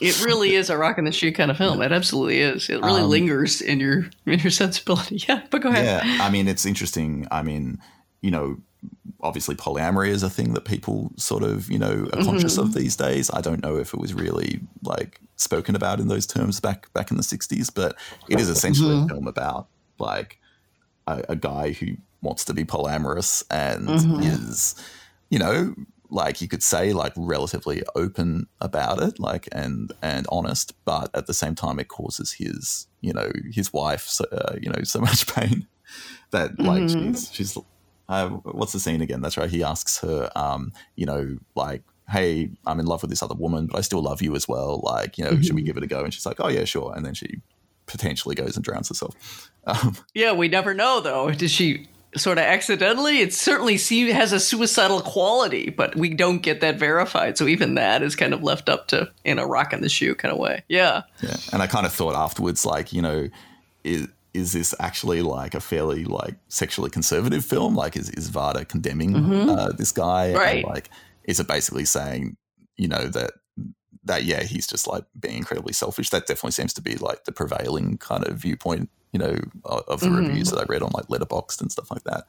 it really is a rock in the shoe kind of film. It absolutely is. It really um, lingers in your in your sensibility. *laughs* Yeah, but go ahead. Yeah, I mean, it's interesting. I mean, you know, obviously polyamory is a thing that people sort of you know are conscious mm-hmm. of these days i don't know if it was really like spoken about in those terms back back in the 60s but it is essentially mm-hmm. a film about like a, a, guy who wants to be polyamorous and mm-hmm. is you know like you could say like relatively open about it like and and honest but at the same time it causes his you know his wife so, uh, you know so much *laughs* pain that like mm-hmm. she's she's uh, what's the scene again? That's right. He asks her, um, you know, like, hey, I'm in love with this other woman, but I still love you as well. Like, you know, mm-hmm. should we mm-hmm. give it a go? And she's like, oh, yeah, sure. And then she potentially goes and drowns herself. *laughs* Um, yeah, we never know though. Did she sort of accidentally? It certainly seems has a suicidal quality, but we don't get that verified. So even that is kind of left up to in a rock in the shoe kind of way. Yeah. Yeah, and I kind of thought afterwards, like you know, is is this actually like a fairly like sexually conservative film? Like, is is Varda condemning mm-hmm. uh, this guy? Right. And, like, is it basically saying, you know, that that yeah, he's just like being incredibly selfish? That definitely seems to be like the prevailing kind of viewpoint, you know, of the mm-hmm. reviews that I read on like Letterboxd and stuff like that.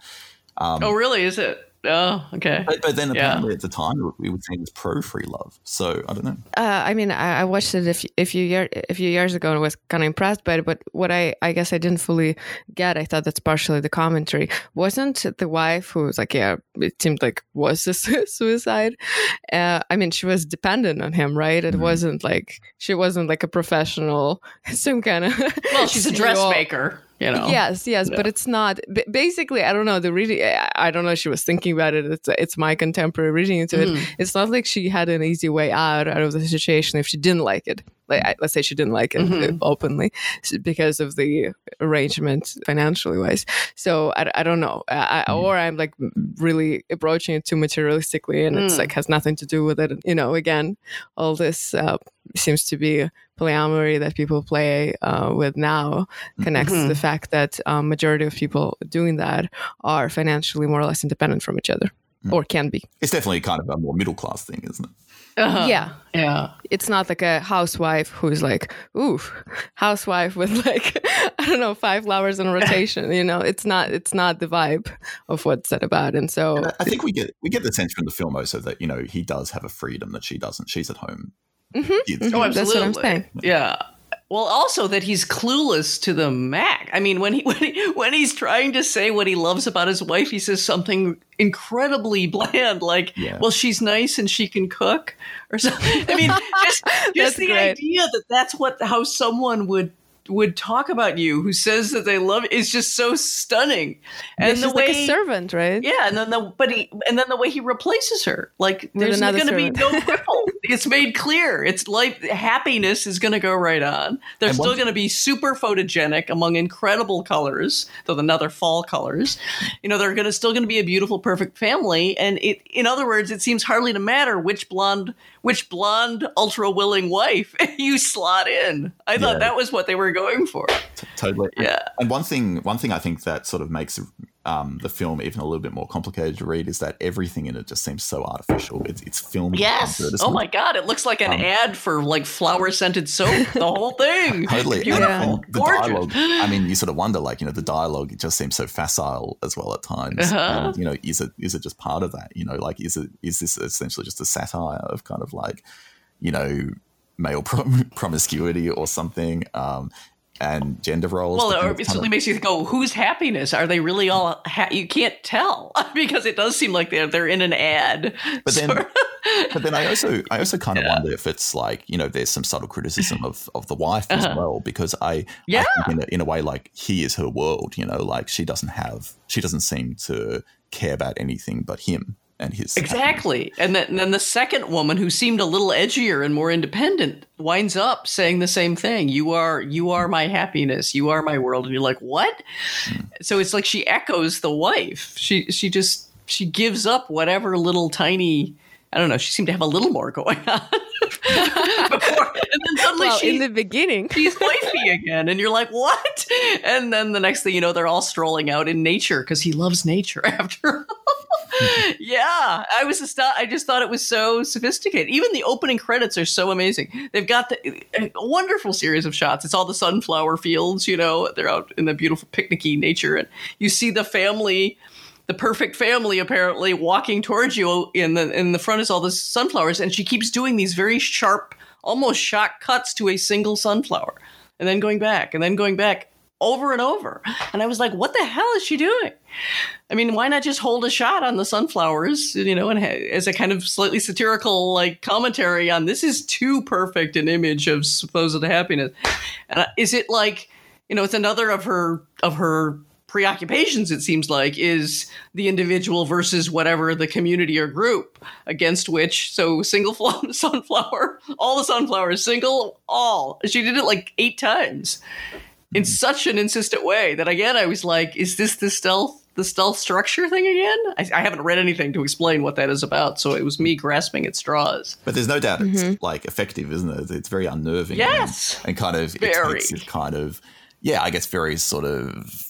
Um, oh, really? Is it? Oh, okay. But, but then apparently yeah. at the time we would say it was pro free love. So I don't know. Uh, I mean, I, I, watched it a few, a few, year, a few years ago and was kind of impressed by it. But what I, I guess I didn't fully get, I thought that's partially the commentary. Wasn't the wife who was like, yeah, it seemed like was a *laughs* suicide. Uh, I mean, she was dependent on him, right? It mm-hmm. wasn't like she wasn't like a professional, *laughs* some kind of. Well, she's a *laughs* dressmaker you know yes yes yeah. but it's not basically i don't know the reading i don't know she was thinking about it it's it's my contemporary reading into mm. it it's not like she had an easy way out out of the situation if she didn't like it like let's say she didn't like it mm-hmm. openly because of the arrangement financially wise so i, I don't know I, mm. or i'm like really approaching it too materialistically and mm. it's like has nothing to do with it you know again all this uh, seems to be polyamory that people play uh, with now connects mm-hmm. to the fact that um, majority of people doing that are financially more or less independent from each other mm. or can be it's definitely kind of a more middle class thing isn't it uh-huh. Yeah. Yeah. It's not like a housewife who's like, oof, housewife with like, *laughs* I don't know, five flowers in rotation. you know, it's not it's not the vibe of what's said about. And so and I think we get we get the sense from the film also that, you know, he does have a freedom that she doesn't. She's at home Mm-hmm. Mm-hmm. Oh, absolutely. That's what I'm saying. Yeah. Well, also that he's clueless to the mac. I mean, when he *laughs* when he, when he's trying to say what he loves about his wife, he says something incredibly *laughs* bland, like, yeah. "Well, she's nice and she can cook," or something. I mean, *laughs* just, just the great. idea that that's what how someone would would talk about you who says that they love is just so stunning. And yeah, the way like a servant, right? Yeah, and then the but he and then the way he replaces her, like there's going to be no ripple. It's made clear. It's like happiness is going to go right on. They're still going to be super photogenic among incredible colors, though another fall colors. You know, they're going to still going to be a beautiful, perfect family. And it, in other words, it seems hardly to matter which blonde which blonde, ultra willing wife *laughs* you slot in. I thought yeah. that was what they were going for. T- totally. Yeah. And one thing, one thing I think that sort of makes um, the film even a little bit more complicated to read is that everything in it just seems so artificial. It's it's filmed. Yes. Oh my god! It looks like an um, ad for like flower scented soap. The whole *laughs* thing. totally. Beautiful. And, the Gorgeous. dialogue. I mean, you sort of wonder, like you know, the dialogue it just seems so facile as well at times. Uh-huh. And, you know, is it is it just part of that? You know, like is it is this essentially just a satire of kind of like, you know, male *laughs* prom- promiscuity or something? Um, and gender roles. Well, it certainly of- makes you think, oh, whose happiness are they really all? Ha- you can't tell *laughs* because it does seem like they're they're in an ad. But then, but then I also I also kind of yeah. wonder if it's like you know there's some subtle criticism of of the wife uh-huh. as well because I yeah I in a, in a way like he is her world. You know, like she doesn't have she doesn't seem to care about anything but him and his exactly. And then, then the second woman who seemed a little edgier and more independent winds up saying the same thing. You are you are my happiness. You are my world. And you're like what? Hmm. so it's like she echoes the wife. She she just she gives up whatever little tiny I don't know. She seemed to have a little more going on *laughs* before, and then suddenly well, she, in the beginning, *laughs* she's wifey again, and you're like, what? And then the next thing you know, they're all strolling out in nature because he loves nature. *laughs* After all. yeah, I was just I just thought it was so sophisticated. Even the opening credits are so amazing. They've got the, a wonderful series of shots. It's all the sunflower fields, you know. They're out in the beautiful picnicky nature, and you see the family, the perfect family, apparently walking towards you. In the in the front is all the sunflowers, and she keeps doing these very sharp, almost shot cuts to a single sunflower, and then going back, and then going back over and over. And I was like, what the hell is she doing? I mean, why not just hold a shot on the sunflowers, you know, and as a kind of slightly satirical like commentary on this is too perfect an image of supposed happiness. And is it like, you know, it's another of her of her preoccupations it seems like is the individual versus whatever the community or group against which so single *laughs* sunflower all the sunflowers single all she did it like eight times in hmm. such an insistent way that again I was like, is this the stealth the stealth structure thing again? I, I haven't read anything to explain what that is about, so it was me grasping at straws. But there's no doubt it's mm-hmm. like effective, isn't it? It's very unnerving. Yes. And, and kind of it Very. takes kind of yeah, I guess very sort of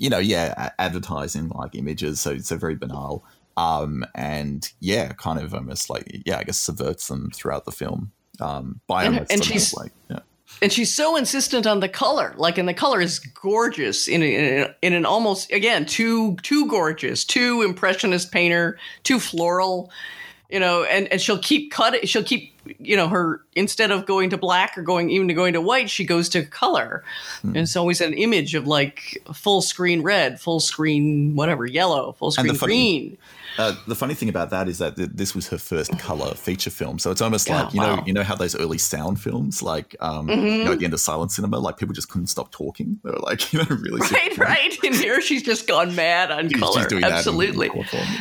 you know, yeah, advertising like images, so so very banal. Um, and yeah, kind of almost like yeah, I guess subverts them throughout the film. Um, by And- and she's- like yeah. and she's so insistent on the color like and the color is gorgeous in, in, in an almost again too too gorgeous too impressionist painter too floral you know and and she'll keep cutting she'll keep you know her instead of going to black or going even to going to white she goes to color and it's always an image of like full screen red full screen whatever yellow full And the screen funny- green Uh, the funny thing about that is that th- this was her first color feature film, so it's almost Oh, like you know, wow. Mm-hmm. you know how those early sound films, like um, you know, at the end of silent cinema, like people just couldn't stop talking. They were like, *laughs* you know, really. right right and here she's just gone mad on She's- color she's doing that in- absolutely in core form, yeah.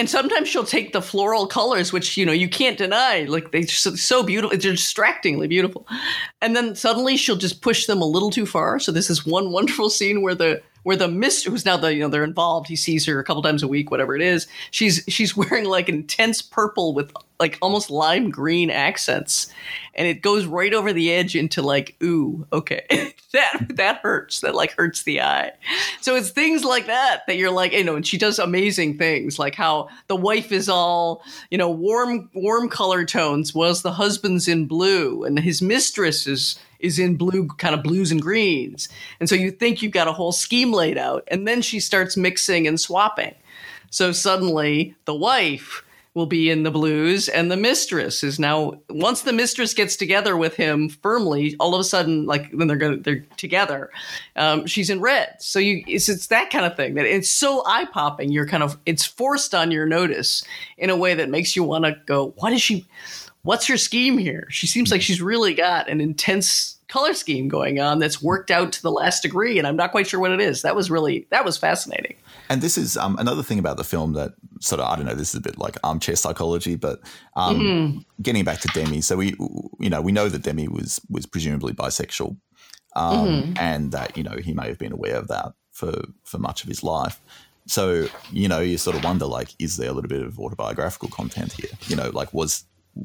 And sometimes she'll take the floral colors which you know you can't deny like they're so, beautiful they're distractingly beautiful. And then suddenly she'll just push them a little too far. So this is one *laughs* wonderful scene where the where the mist who's now the you know they're involved he sees her a couple times a week whatever it is. She's she's wearing like intense purple with like almost lime green accents and it goes right over the edge into like ooh okay. *laughs* That that hurts. That like hurts the eye. So it's things like that that you're like you know and she does amazing things like how the wife is all you know warm warm color tones was the husband's in blue and his mistress is is in blue kind of blues and greens. And so you think you've got a whole scheme laid out and then she starts mixing and swapping. So suddenly the wife will be in the blues and the mistress is now once the mistress gets together with him firmly all of a sudden like when they're gonna they're together um, she's in red. So you it's, it's that kind of thing that it's so eye-popping. You're kind of it's forced on your notice in a way that makes you want to go what is she what's her scheme here she seems like she's really got an intense color scheme going on that's worked out to the last degree and i'm not quite sure what it is that was really that was fascinating And this is um, another thing about the film that sort of I don't know. This is a bit like armchair psychology, but um, getting back to Demy. So we, you know, we know that Demy was was presumably bisexual, um, and that you know he may have been aware of that for for much of his life. So you know, you sort of wonder like, is there a little bit of autobiographical content here? You know, like was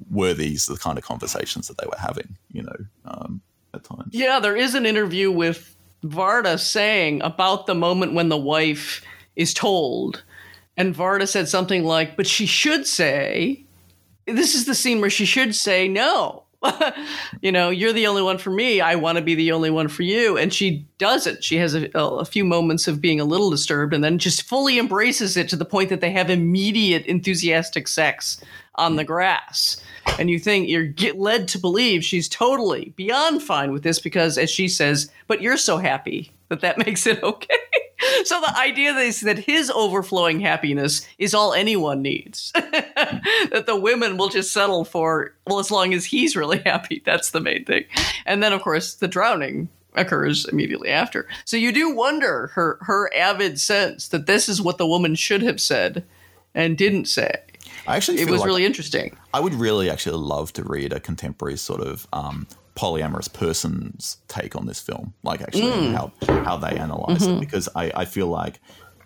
were these the kind of conversations that they were having? You know, um, at times. Yeah, there is an interview with Varda saying about the moment when the wife is told. And Varda said something like, but she should say, this is the scene where she should say, no. *laughs* you know, you're the only one for me. I want to be the only one for you. And she doesn't. She has a, a few moments of being a little disturbed and then just fully embraces it to the point that they have immediate enthusiastic sex on the grass. And you think you're get led to believe she's totally beyond fine with this because, as she says, but you're so happy that that *laughs* makes it okay. *laughs* so the idea is that his overflowing happiness is all anyone needs. *laughs* that the women will just settle for, well, as long as he's really *laughs* happy. That's the main thing. And then, of course, the drowning occurs immediately after. So you do wonder her her avid sense that this is what the woman should have said and didn't say. I actually It was like really interesting. I would really actually love to read a contemporary sort of um, polyamorous person's take on this film, like actually Mm. how how they analyze Mm-hmm. it, because I, I feel like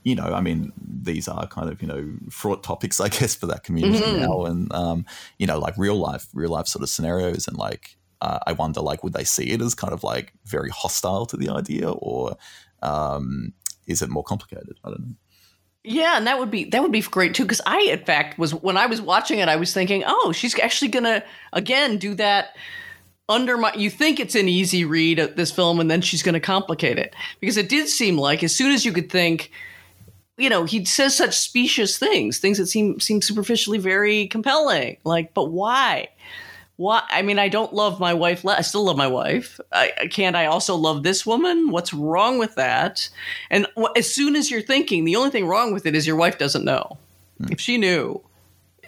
you know, I mean, these are kind of you know fraught topics, *laughs* I guess, for that community Mm-hmm. now, and um, you know, like real life, real life sort of scenarios, and like uh, I wonder, like, would they see it as kind of like very hostile to the idea, or um, is it more complicated? I don't know. Yeah, and that would be that would be great too. Because I, in fact, was when I was watching it, I was thinking, oh, she's actually gonna again do that. Under my, you think it's an easy read at this film, and then she's going to complicate it because it did seem like as soon as you could think, you know, he says such specious things, things that seem seem superficially very compelling. Like, but why? Why? I mean, I don't love my wife. le- I still love my wife. I, I- can't I also love this woman? What's wrong with that? And as soon as you're thinking, the only thing wrong with it is your wife doesn't know. Hmm. If she knew,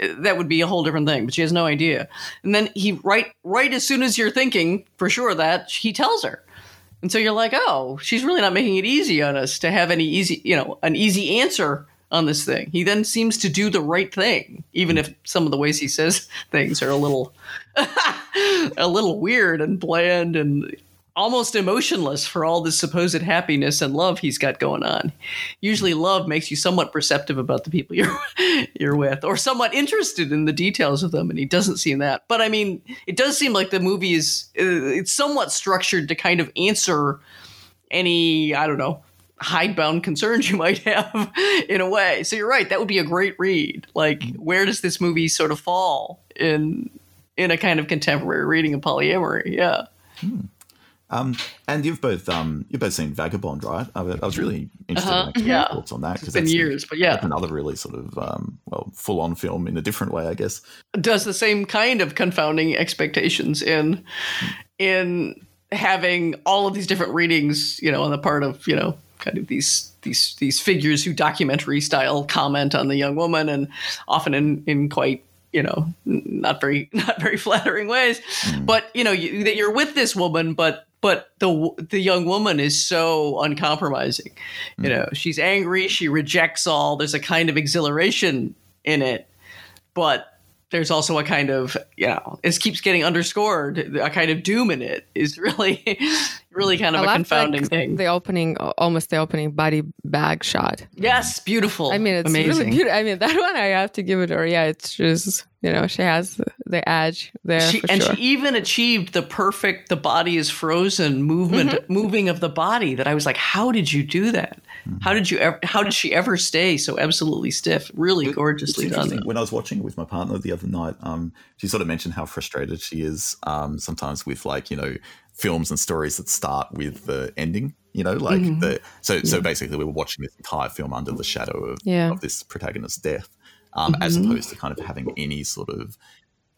that would be a whole different thing. But she has no idea. And then he right right as soon as you're thinking for sure that he tells her. And so you're like, oh, she's really not making it easy on us to have any easy, you know, an easy answer on this thing. He then seems to do the right thing, even if some of the ways he says *laughs* things are a little, *laughs* a little weird and bland and almost emotionless for all this supposed happiness and love he's got going on. Usually, love makes you somewhat perceptive about the people *laughs* you're you're with, or somewhat interested in the details of them, and he doesn't seem that. But I mean, it does seem like the movie is uh, it's somewhat structured to kind of answer any I don't know hidebound concerns *laughs* you might have in a way. So you're right, that would be a great read. Like, where does this movie sort of fall in in a kind of contemporary reading of polyamory? Yeah. Hmm. Um, and you've both um, you've both seen Vagabond, right? I, I was really interested Uh-huh, in yeah. your thoughts on that It's been years, but yeah. another really sort of um, well full on film in a different way, I guess. does the same kind of confounding expectations in in having all of these different readings, you know, on the part of, you know, kind of these these these figures who documentary style comment on the young woman and often in in quite you know not very *laughs* not very flattering ways but you know you, that you're with this woman but but the the young woman is so uncompromising you mm. know she's angry she rejects all there's a kind of exhilaration in it but there's also a kind of you know it keeps getting underscored a kind of doom in it is *laughs* really really kind of I a confounding like, thing The opening, almost the opening body bag shot. yes beautiful I mean, it's amazing really beautiful. I mean, *laughs* that one I have to give it her. Yeah, it's just you know she has the edge there she, for and sure. she even achieved the perfect the body is frozen movement Mm-hmm. moving of the body that i was like how did you do that how did you ever how did she ever stay so absolutely stiff really It's gorgeously done. When I was watching it with my partner the other night, um, she sort of mentioned how frustrated she is um, sometimes with like you know films and stories that start with the ending. You know, like Mm-hmm. the so so basically we were watching this entire film under the shadow of, Yeah. of this protagonist's death, um, as Mm-hmm. opposed to kind of having any sort of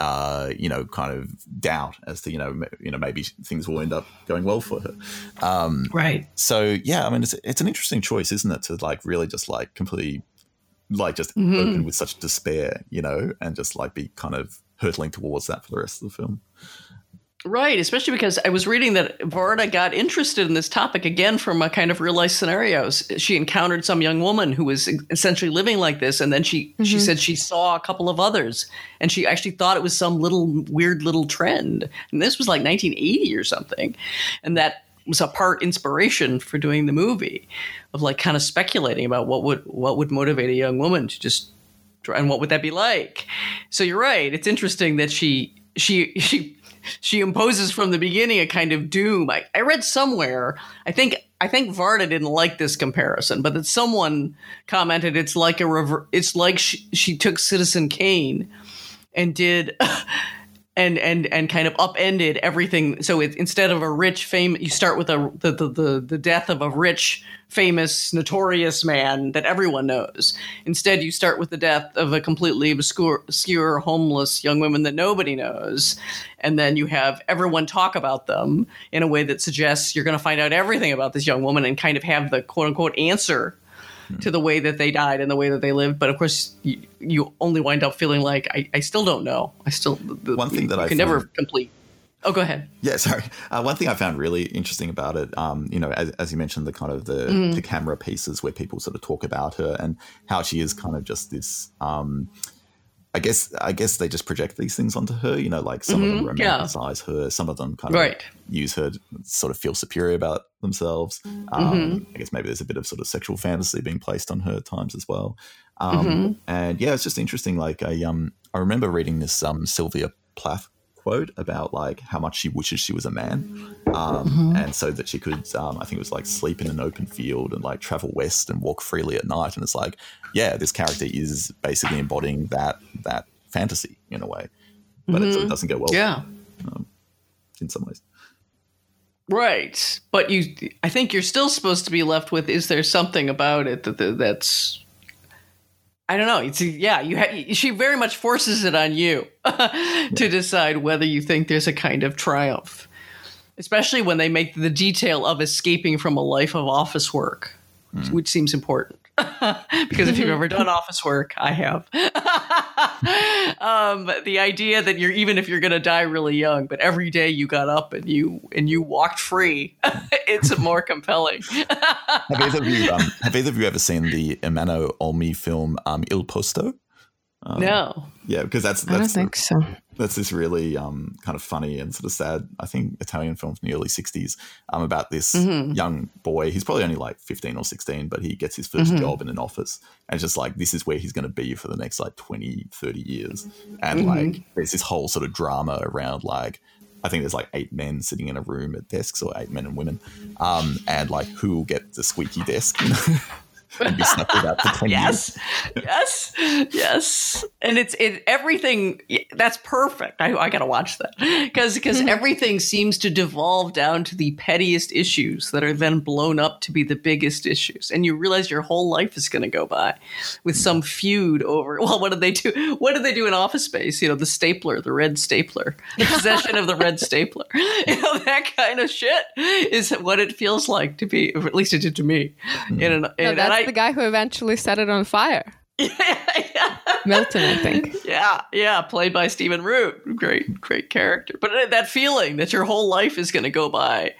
uh, you know, kind of doubt as to you know, m- you know, maybe things will end up going well for her. Um, right so yeah, I mean, it's it's an interesting choice, isn't it? To like really just like completely, like just Mm-hmm. open with such despair, you know, and just like be kind of hurtling towards that for the rest of the film. Right, especially because I was reading that Varda got interested in this topic again from a kind of real life scenarios. She encountered some young woman who was essentially living like this, and then she she mm-hmm. said she saw a couple of others, and she actually thought it was some little weird little trend. And this was like 1980 or something, and that was a part inspiration for doing the movie, of like kind of speculating about what would what would motivate a young woman to just and what would that be like? So you're right. It's interesting that she she *laughs* she she imposes from the beginning a kind of doom. I, I read somewhere. I think I think Varda didn't like this comparison, but that someone commented it's like a rever- it's like she, she took Citizen Kane and did *laughs* and and and kind of upended everything. So it, instead of a rich fame, you start with a the, the the the death of a rich, famous, notorious man that everyone knows. Instead, you start with the death of a completely obscure, obscure homeless young woman that nobody knows, and then you have everyone talk about them in a way that suggests you're going to find out everything about this young woman and kind of have the quote unquote answer to the way that they died and the way that they lived. But of course, you, you only wind up feeling like I, I still don't know. I still the, One thing that you I can never complete. Oh, go ahead. Yeah, *laughs* sorry. Uh, one thing I found really interesting about it, um, you know, as, as you mentioned, the kind of the, Mm. the camera pieces where people sort of talk about her and how she is kind of just this. Um, I guess I guess they just project these things onto her. You know, like some of them Mhm, yeah. romanticize her, some of them kind of Right. use her to sort of feel superior about themselves. Um, Mm-hmm. I guess maybe there's a bit of sort of sexual fantasy being placed on her at times as well. Um, Mm-hmm. And yeah, it's just interesting. Like I um I remember reading this um Sylvia Plath quote about like how much she wishes she was a man, um, Mm-hmm. and so that she could um, I think it was like sleep in an open field and like travel west and walk freely at night. And it's like yeah, this character is basically embodying that that fantasy in a way, but it, it doesn't go well Mm-hmm. Yeah. in some ways. Right. But you, I think you're still supposed to be left with: is there something about it that, that that's I don't know. It's yeah. You ha- she very much forces it on you *laughs* to decide whether you think there's a kind of triumph, especially when they make the detail of escaping from a life of office work, hmm. which seems important. *laughs* because if you've ever done *laughs* office work, I have. *laughs* um, the idea that you're even if you're going to die really young, but every day you got up and you and you walked free, *laughs* it's more compelling. *laughs* Have either of you um, have either of you ever seen the Emmanuel Olmi film um, Il Posto? no. Yeah, because that's I don't that's think so. That's this really um, kind of funny and sort of sad, I think, Italian film from the early 60s um, about this Mhm. young boy. He's probably only like 15 or 16, but he gets his 1st Mhm. job in an office. And it's just like, this is where he's going to be for the next like 20, 30 years. And Mhm. like, there's this whole sort of drama around like, I think there's like eight men sitting in a room at desks, or eight men and women, um, and like who will get the squeaky desk *laughs* and be stuck with that for 20 years. yes, yes, yes. And it's it everything. That's perfect. I, I gotta watch that because because mm-hmm. everything seems to devolve down to the pettiest issues that are then blown up to be the biggest issues, and you realize your whole life is going to go by with mm. some feud over. Well, what did they do? What did they do in Office Space? You know, the stapler, the red stapler, the possession of the red stapler. *laughs* You know, that kind of shit is what it feels like to be. Or at least it did to me. Mm. In an, No, and I, the guy who eventually set it on fire. Yeah, Milton, I think. yeah, yeah, played by Stephen Root. Great, great character. But uh, that feeling that your whole life is going to go by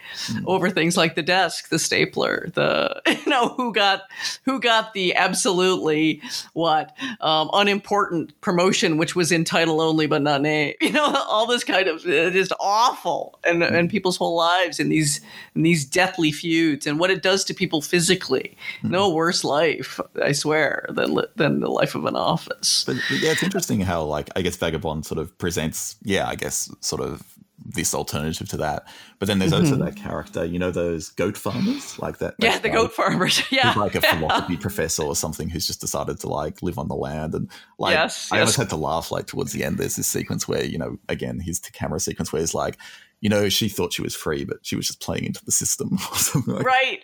over things like the desk, the stapler, the *laughs* you know who got who got the absolutely what um, unimportant promotion, which was in title only but not name. *laughs* You know, all this kind of uh, just awful, and and people's whole lives in these in these deathly feuds, and what it does to people physically. No worse life, I swear, than li- than the life of an office. But yeah, it's interesting how like I guess Vagabond sort of presents, yeah, I guess sort of this alternative to that. But then there's also that character, you know, those goat farmers, like that. Mm-hmm. Yeah, the goat farmers. *laughs* Yeah, like a yeah. *laughs* philosophy professor or something who's just decided to like live on the land and like Yes, I yes. almost had to laugh like towards the end there's this sequence where you know again his camera sequence where he's like you know she thought she was free but she was just playing into the system *laughs* or something like right.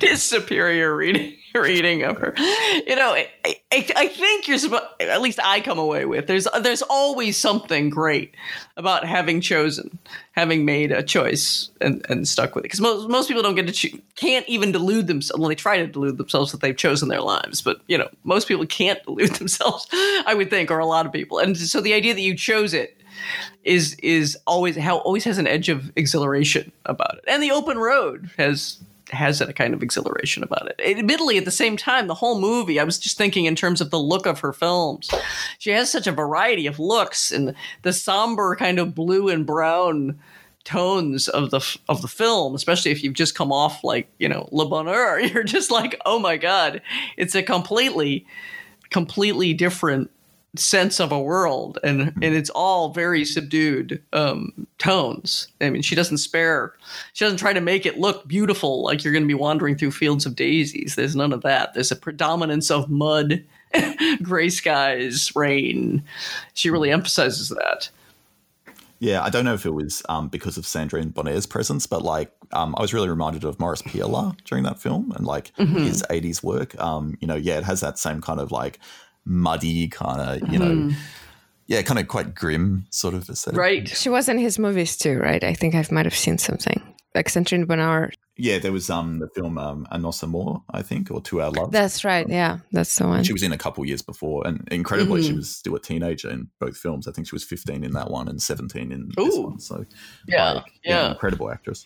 His *laughs* superior reading reading of her. You know, I, I, I think you're supposed. At least I come away with there's there's always something great about having chosen, having made a choice and, and stuck with it. Because most most people don't get to choose, can't even delude themselves. Well, they try to delude themselves that they've chosen their lives, but you know, most people can't delude *laughs* themselves. I would think, or a lot of people. And so the idea that you chose it is is always how always has an edge of exhilaration about it. And the open road has has that kind of exhilaration about it. Admittedly, at the same time, the whole movie, I was just thinking in terms of the look of her films. She has such a variety of looks and the somber kind of blue and brown tones of the of the film, especially if you've just come off like you know Le Bonheur. *laughs* You're just like, oh my god, it's a completely, completely different sense of a world and and it's all very subdued um tones. I mean she doesn't spare she doesn't try to make it look beautiful like you're going to be wandering through fields of daisies. There's none of that. There's a predominance of mud *laughs* gray skies rain. She really emphasizes that. Yeah, I don't know if it was um, because of Sandrine Bonnaire's presence, but like um, I was really reminded of Maurice Pialat during that film and like his '80s work. Um, you know, yeah, it has that same kind of like muddy kind of, you know, yeah, kind of quite grim sort of aesthetic. right She was in his movies too, right? I think I might have seen something. Like Sandrine Bonnaire. Yeah, there was um the film um, A Nos I think, or Two Our Love. That's right. Yeah, that's the one. she was in a couple years before, and incredibly, Mm-hmm. she was still a teenager in both films. I think she was 15 in that one and 17 in this one. So, Yeah, like, yeah. incredible actress.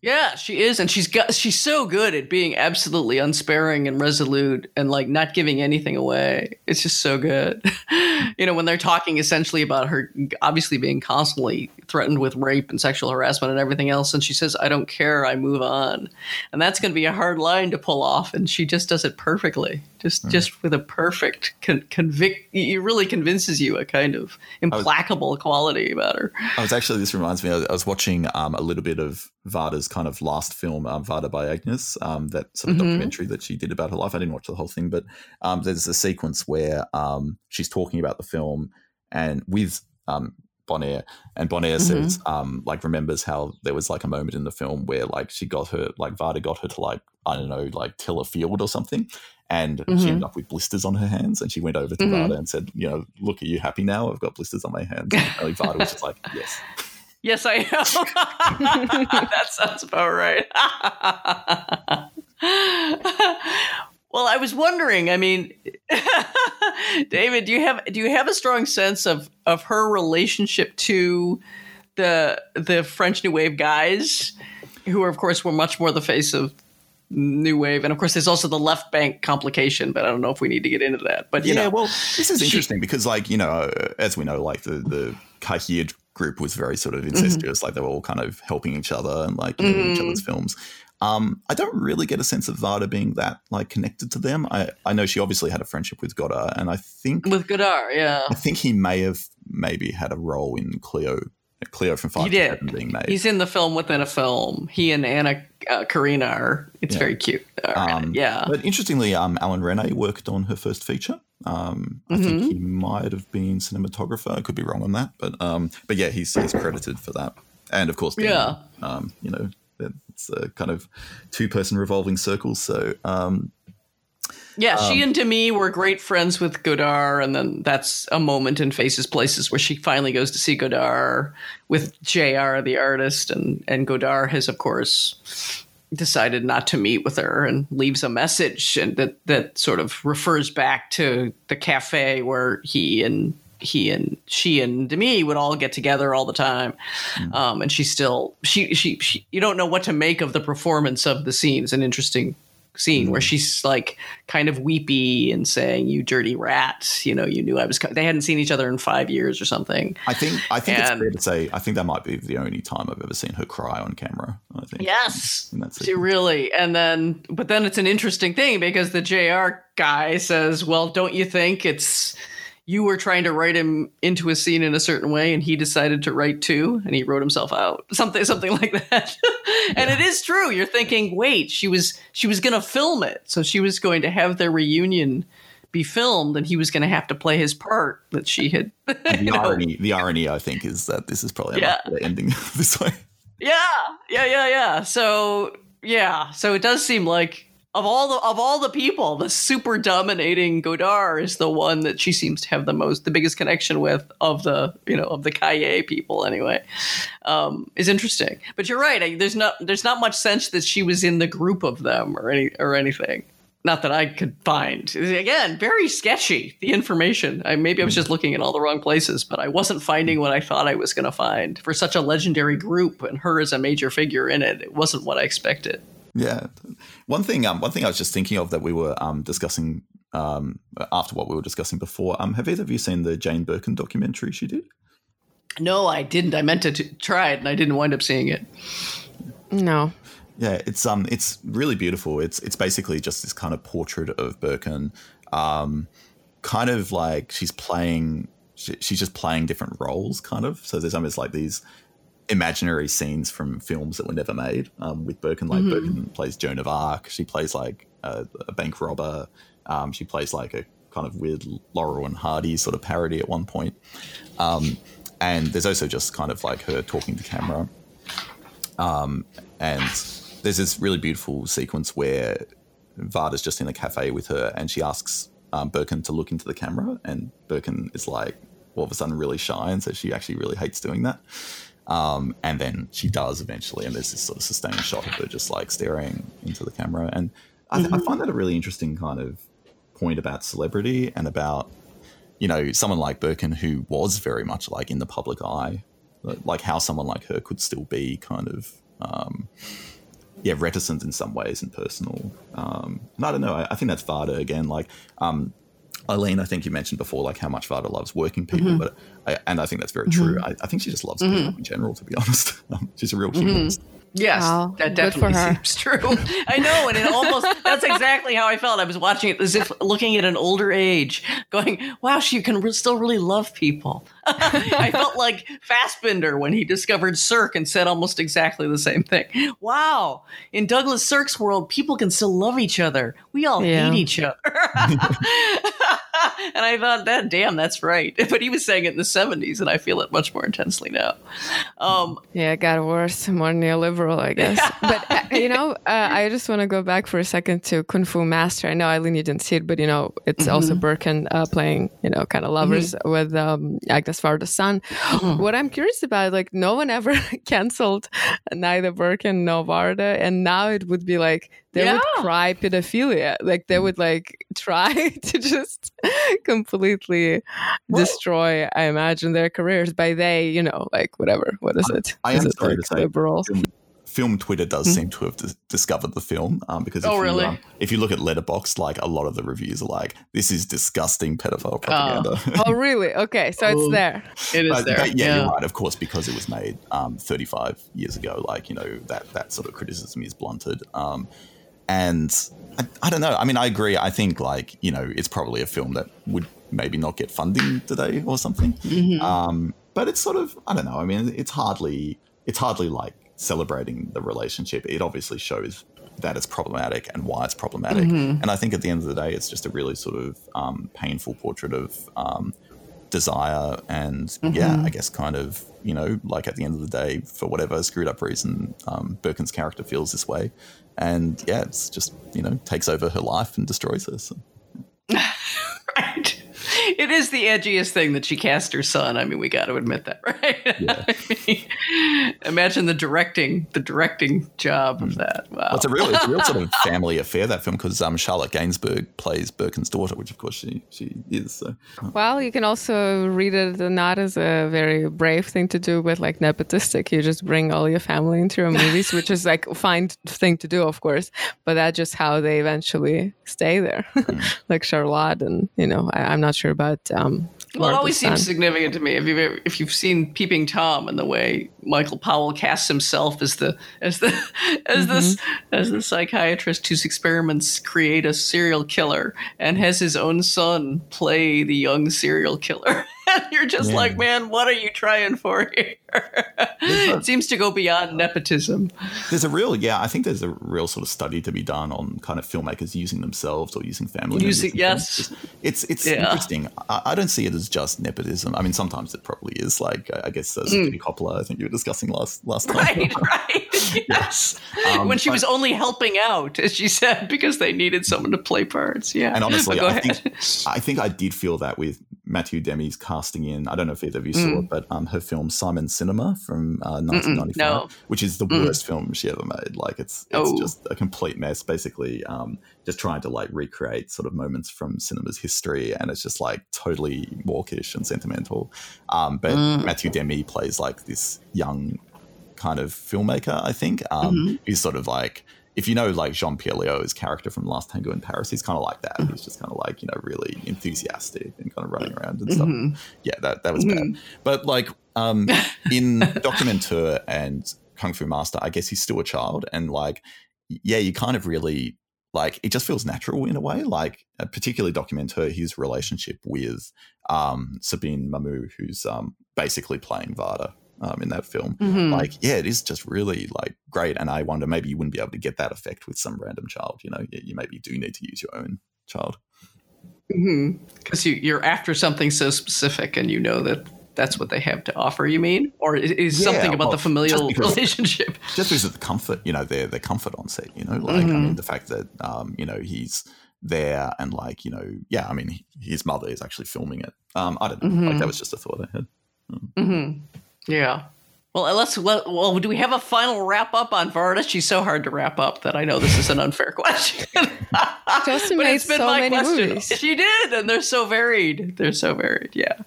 Yeah, she is, and she's got she's so good at being absolutely unsparing and resolute and like not giving anything away. It's just so good. *laughs* you know, when they're talking essentially about her obviously being constantly threatened with rape and sexual harassment and everything else, and she says, I don't care, I move on. And that's gonna be a hard line to pull off, and she just does it perfectly. Just just with a perfect con- convict it really convinces you a kind of implacable quality about her. I was actually, this reminds me, I was, I was watching um, a little bit of Varda's kind of last film, um, Varda by Agnes, um, that sort of Mhm. documentary that she did about her life. I didn't watch the whole thing, but um, there's a sequence where um, she's talking about the film and with um, Bonnaire, and Bonnaire says, um, like, remembers how there was like a moment in the film where like she got her, like, Varda got her to like, I don't know, like till a field or something. And she Mhm. ended up with blisters on her hands, and she went over to Mhm. Varda and said, "You know, look, are you happy now? I've got blisters on my hands." *laughs* And like, Varda was just like, "Yes." Yes, I am. *laughs* that sounds about right. *laughs* well, I was wondering. I mean, *laughs* David, do you have do you have a strong sense of of her relationship to the the French New Wave guys, who are, of course, were much more the face of New Wave, and of course, there's also the left bank complication. But I don't know if we need to get into that. But you yeah, know, well, this is she- interesting because, like, you know, uh, as we know, like the the Cahiers group was very sort of incestuous. Mm-hmm. Like they were all kind of helping each other and like mm-hmm. each other's films. Um, I don't really get a sense of Varda being that like connected to them. I, I know she obviously had a friendship with Godard, and I think with Godard, yeah, I think he may have maybe had a role in Cleo Cleo from Five he did. being made. He's in the film within a film. He and Anna uh, Karina are. It's yeah. very cute. Um, yeah. But interestingly, um, Alain Resnais worked on her first feature. Um, I mm-hmm. think he might have been cinematographer. I could be wrong on that, but um, but yeah, he's he's credited for that. And of course, yeah, um, you know, it's a kind of two person revolving circle. So um, yeah, um, she and Demy were great friends with Godard, and then that's a moment in Faces Places where she finally goes to see Godard with J.R. the artist, and and Godard has of course decided not to meet with her and leaves a message and that that sort of refers back to the cafe where he and he and she and Demy would all get together all the time. Mm. Um, and she still she, she she you don't know what to make of the performance of the scene. It's an interesting scene where mm. she's like kind of weepy and saying you dirty rat you know you knew i was co-. they hadn't seen each other in five years or something i think i think and, it's fair to say i think that might be the only time i've ever seen her cry on camera i think yes she really and then but then it's an interesting thing because the jr guy says well don't you think it's you were trying to write him into a scene in a certain way and he decided to write too and he wrote himself out. *laughs* Something something like that. *laughs* And yeah. it is true. You're thinking wait she was she was going to film it. So she was going to have their reunion be filmed and he was going to have to play his part that she had *laughs* the irony the irony i think is that this is probably yeah. ending this way. Yeah yeah yeah yeah. So yeah. So it does seem like of all the of all the people, the super dominating Godard is the one that she seems to have the most, the biggest connection with of the you know of the Cahiers people. Anyway, um, is interesting. But you're right. I, there's not there's not much sense that she was in the group of them or any or anything. Not that I could find. Again, very sketchy. The information. I, maybe I was just looking in all the wrong places, but I wasn't finding what I thought I was going to find for such a legendary group and her as a major figure in it. It wasn't what I expected. Yeah, one thing. Um, one thing I was just thinking of that we were um discussing um after what we were discussing before. Um, have either of you seen the Jane Birkin documentary she did? No, I didn't. I meant to t- try it, and I didn't wind up seeing it. No. Yeah, it's um, it's really beautiful. It's it's basically just this kind of portrait of Birkin, um, kind of like she's playing. She, she's just playing different roles, kind of. So there's almost like these imaginary scenes from films that were never made. Um, with Birkin, like mm-hmm. Birkin plays Joan of Arc. She plays like a, a bank robber. Um, she plays like a kind of weird Laurel and Hardy sort of parody at one point. Um, and there's also just kind of like her talking to camera. Um, and there's this really beautiful sequence where Varda's just in a cafe with her, and she asks um, Birkin to look into the camera, and Birkin is like all of a sudden really shy, and so she actually really hates doing that. Um, and then she does eventually, and there's this sort of sustained shot of her just like staring into the camera. And I, mm-hmm. I find that a really interesting kind of point about celebrity and about, you know, someone like Birkin who was very much like in the public eye, like how someone like her could still be kind of, um, yeah, reticent in some ways and personal. Um, and I don't know. I, I think that's Varda again. Like, um, Eileen, I think you mentioned before, like how much Varda loves working people, mm-hmm. but I, and I think that's very true. Mm-hmm. I, I, think she just loves mm-hmm. people in general. To be *laughs* honest, um, she's a real mm-hmm. humanist. Yes, wow, that definitely seems true. I know, and it almost that's exactly how I felt. I was watching it as if looking at an older age, going, "Wow, she can re- still really love people." *laughs* I felt like Fassbinder when he discovered Sirk and said almost exactly the same thing. Wow, in Douglas Sirk's world, people can still love each other. We all yeah. hate each other. *laughs* and I thought that, damn, that's right. *laughs* But he was saying it in the 70s, and I feel it much more intensely now. Um, yeah, it got worse, more neoliberal, I guess. but, uh, you know, *laughs* uh, I just want to go back for a second to Kung Fu Master. I know, Eileen, you didn't see it, but, you know, it's mm-hmm. also Birkin uh, playing, you know, kind of lovers mm-hmm. with um, Agnes Varda's son. Mm-hmm. What I'm curious about, like, no one ever *laughs* canceled neither Birkin nor Varda, and now it would be like, they yeah. would cry pedophilia. Like they would like try *laughs* to just completely well, destroy, I imagine, their careers by they, you know, like whatever. What is it? I, I am sorry like to say, liberal. film Twitter does mm-hmm. seem to have d- discovered the film um, because if, oh, really? you, um, if you look at Letterboxd like a lot of the reviews are like, "This is disgusting pedophile propaganda." Oh, *laughs* oh really? Okay, so it's there. It is but, there. But yeah, yeah, you're right. Of course, because it was made um, 35 years ago, like you know that that sort of criticism is blunted. And I, I don't know. I mean, I agree. I think like you know, it's probably a film that would maybe not get funding today or something. Mm-hmm. Um, but it's sort of I don't know. I mean, it's hardly it's hardly like celebrating the relationship. It obviously shows that it's problematic and why it's problematic. Mm-hmm. And I think at the end of the day, it's just a really sort of um, painful portrait of um, desire and mm-hmm. yeah, I guess kind of you know like at the end of the day, for whatever screwed up reason, um, Birkin's character feels this way, and yeah, it's just you know takes over her life and destroys her. So. *laughs* right it is the edgiest thing that she cast her son. I mean, we got to admit that, *laughs* right? Yeah. I mean, imagine the directing, the directing job of that. Wow, well, it's a real, it's a real sort of *laughs* family affair that film because um, Charlotte Gainsbourg plays Birkin's daughter, which of course she she is. So. Well, you can also read it not as a very brave thing to do, but like nepotistic. You just bring all your family into your movies, which is like a fine thing to do, of course, but that's just how they eventually stay there, mm. *laughs* like Charlotte, and you know, I, I'm not sure about. Um, well, it always seems significant to me if you've if you've seen Peeping Tom and the way Michael Powell casts himself as the as the *laughs* as mm-hmm. this as the psychiatrist whose experiments create a serial killer and has his own son play the young serial killer. *laughs* *laughs* You're just yeah. like, man, what are you trying for here? it *laughs* seems to go beyond nepotism. There's a real, yeah, I think there's a real sort of study to be done on kind of filmmakers using themselves or using family. Using, yes, it's it's yeah. interesting. I, I, don't see it as just nepotism. I mean, sometimes it probably is. Like I guess as mm. Coppola, I think you were discussing last last time. Right, *laughs* right. Yes, um, when she was only helping out, as she said, because they needed someone to play parts. Yeah, and honestly, I think, I think I did feel that with Matthew Demy's casting in. I don't know if either of you mm. saw it, but um, her film Simon Cinema from uh, 1995, no. which is the mm. worst film she ever made. Like it's it's oh. just a complete mess. Basically, um, just trying to like recreate sort of moments from cinema's history, and it's just like totally mawkish and sentimental. Um, but mm. Matthew Demy plays like this young kind of filmmaker. I think um, mm-hmm. he's sort of like if you know like Jean Pierre Léaud's character from Last Tango in Paris, he's kind of like that. He's just kind of like you know really enthusiastic and kind of running around and stuff. Mm-hmm. Yeah, that that was mm-hmm. bad. But like um, in Documenteur and Kung Fu Master, I guess he's still a child, and like yeah, you kind of really like it just feels natural in a way. Like uh, particularly Documenteur, his relationship with um, Sabine Mamou, who's um, basically playing Varda um, in that film. Mm-hmm. Like, yeah, it is just really like great. And I wonder maybe you wouldn't be able to get that effect with some random child. You know, you, you maybe do need to use your own child. Because mm-hmm. you, you're after something so specific, and you know that that's what they have to offer. You mean, or is, is yeah, something about well, the familial just because, *laughs* relationship? Just because of the comfort, you know, their their comfort on set. You know, like mm-hmm. I mean, the fact that um, you know he's there and like you know, yeah, I mean, his mother is actually filming it. Um, I don't know, like that mm-hmm. was just a thought I had. Mm-hmm. Yeah. Well, uh, let's let. Well, do we have a final wrap up on Varda? She's so hard to wrap up that I know this is an unfair *laughs* question. Justin made so many question. movies. She did, and they're so varied. They're so varied. Yeah,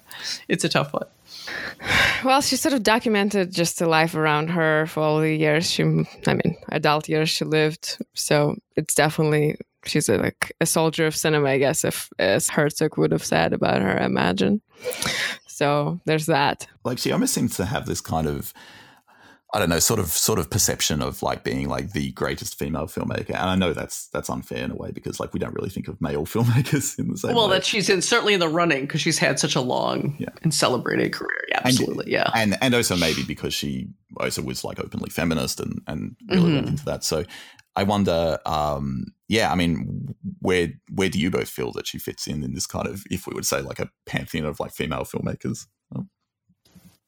it's a tough one. Well, she sort of documented just the life around her for all the years she, I mean, adult years she lived. So it's definitely she's a, like a soldier of cinema, I guess, if as Herzog would have said about her. I imagine. So there's that. Like she almost seems to have this kind of I don't know, sort of sort of perception of like being like the greatest female filmmaker. And I know that's that's unfair in a way because like we don't really think of male *laughs* filmmakers in the same well, way. that she's in certainly in the running because she's had such a long yeah. and celebrated career. Yeah, absolutely. And, yeah. And and also maybe because she also was like openly feminist and and really mm-hmm. went into that. So I wonder, um, yeah, I mean, where where do you both feel that she fits in in this kind of, if we would say, like a pantheon of like female filmmakers?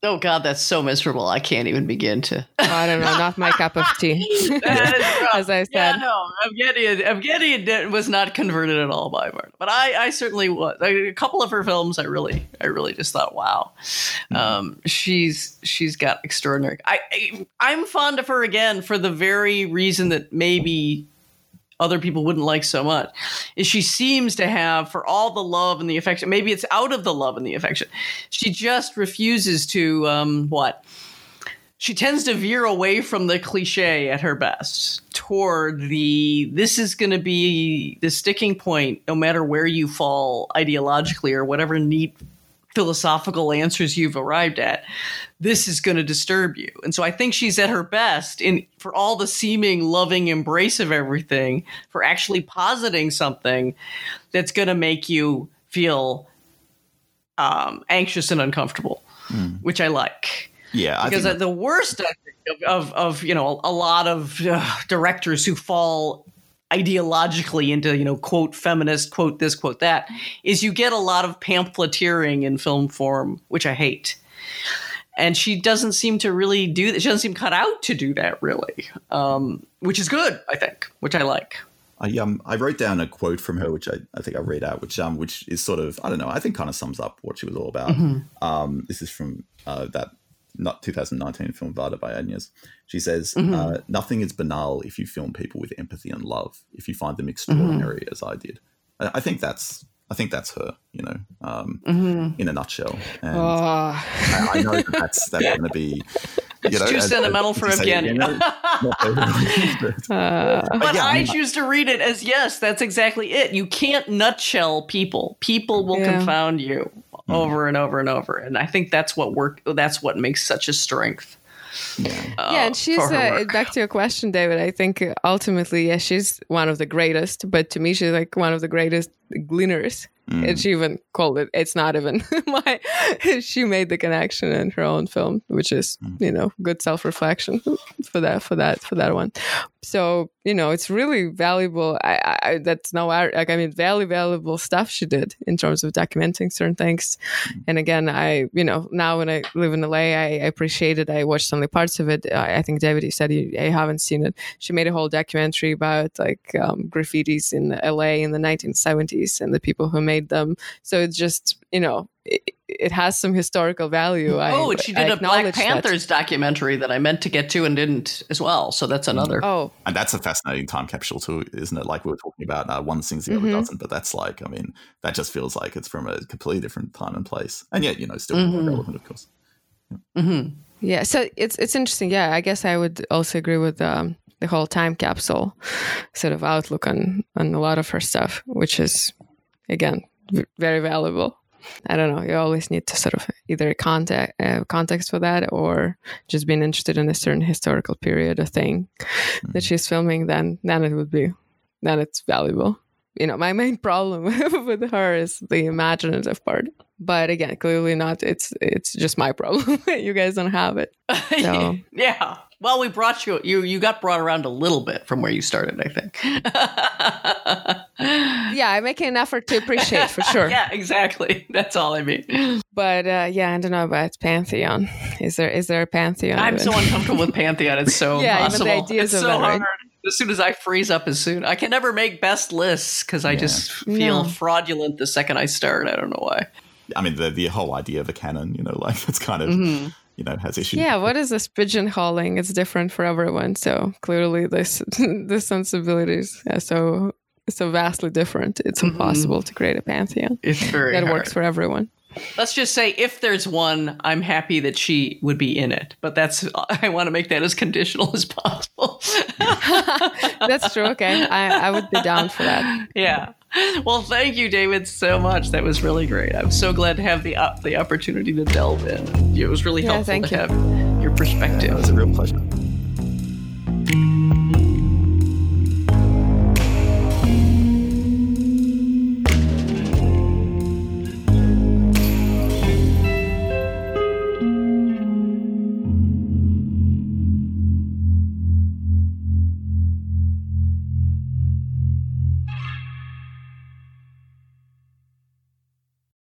Oh. God, that's so miserable. I can't even begin to. *laughs* I don't know, not my cup of tea. *laughs* *laughs* As I said, yeah, no, Evgenia, Evgenia was not converted at all by Varda, but I, I certainly was. A couple of her films, I really, I really just thought, wow, mm-hmm. um, she's she's got extraordinary. I, I I'm fond of her again for the very reason that maybe other people wouldn't like so much is she seems to have for all the love and the affection maybe it's out of the love and the affection she just refuses to um, what? She tends to veer away from the cliche at her best toward the this is going to be the sticking point no matter where you fall ideologically or whatever neat philosophical answers you've arrived at this is going to disturb you and so i think she's at her best in for all the seeming loving embrace of everything for actually positing something that's going to make you feel um, anxious and uncomfortable mm. which i like yeah, I because think- the worst of, of, of you know a lot of uh, directors who fall ideologically into you know quote feminist quote this quote that is you get a lot of pamphleteering in film form, which I hate. And she doesn't seem to really do that. She doesn't seem cut out to do that, really, um, which is good, I think, which I like. I um I wrote down a quote from her, which I, I think I read out, which um which is sort of I don't know I think kind of sums up what she was all about. Mm-hmm. Um, this is from uh, that not 2019 film Varda by Agnes. She says, mm-hmm. uh, "Nothing is banal if you film people with empathy and love. If you find them extraordinary, mm-hmm. as I did." I, I, think that's I think that's her. You know, um, mm-hmm. in a nutshell. And oh. I, I, know that that's that's going to be. *laughs* You it's know, too as, sentimental as, for *laughs* Evgenia. uh, but yeah, I choose to read it as yes, that's exactly it. You can't nutshell people. People will yeah. confound you mm. over and over and over. And I think that's what work. That's what makes such a strength. Yeah, uh, yeah and she's uh, back to your question, David. I think ultimately, yeah, she's one of the greatest. But to me, she's like one of the greatest gleaners Mm. And she even called it, it's not even *laughs* my, she made the connection in her own film, which is, mm. you know, good self reflection *laughs* for that, for that, for that one. So, you know, it's really valuable. I, I that's no, like, I mean, very valuable stuff she did in terms of documenting certain things. Mm. And again, I, you know, now when I live in LA, I, I appreciate it. I watched only parts of it. I, I think David, you said you, I haven't seen it. She made a whole documentary about like um, graffitis in LA in the 1970s and the people who made made them. So it's just, you know, it, it has some historical value. Oh, I, she did a Black Panthers that. documentary that I meant to get to and didn't as well. So that's another. Oh, and that's a fascinating time capsule too, isn't it? Like we were talking about, uh, one sings the other mm-hmm. doesn't, but that's like, I mean, that just feels like it's from a completely different time and place, and yet you know, still mm-hmm. relevant, of course. Yeah. Mm-hmm. yeah. So it's it's interesting. Yeah, I guess I would also agree with um, the whole time capsule sort of outlook on on a lot of her stuff, which is again very valuable. I don't know. You always need to sort of either context uh, context for that, or just being interested in a certain historical period or thing mm-hmm. that she's filming. Then, then it would be, then it's valuable. You know, my main problem *laughs* with her is the imaginative part. But again, clearly not. It's it's just my problem. *laughs* you guys don't have it. *laughs* So. yeah. Well, we brought you you you got brought around a little bit from where you started, I think. *laughs* yeah, I'm making an effort to appreciate for sure. yeah, exactly. *laughs* That's all I mean. But uh, yeah, I don't know about Pantheon. Is there is there a Pantheon? I'm so uncomfortable with Pantheon. It's so *laughs* yeah, impossible. Even the ideas it's of so that, hard. Right? As soon as I freeze up, as soon I can never make best lists because I yeah. just feel no. fraudulent the second I start. I don't know why. I mean, the the whole idea of a canon, you know, like it's kind of. Mm-hmm you know has issues. Yeah, what is this pigeonholing? It's different for everyone. So clearly, this *laughs* the sensibilities are so so vastly different. It's mm-hmm. impossible to create a pantheon. It's very that hard. works for everyone. Let's just say if there's one, I'm happy that she would be in it. But that's *laughs* I want to make that as conditional as possible. *laughs* that's true. Okay, I, I would be down for that. Yeah. Well, thank you, David, so much. That was really great. I'm so glad to have the uh, the opportunity to delve in. It was really yeah, helpful to you. have your perspective. Yeah, it was a real pleasure.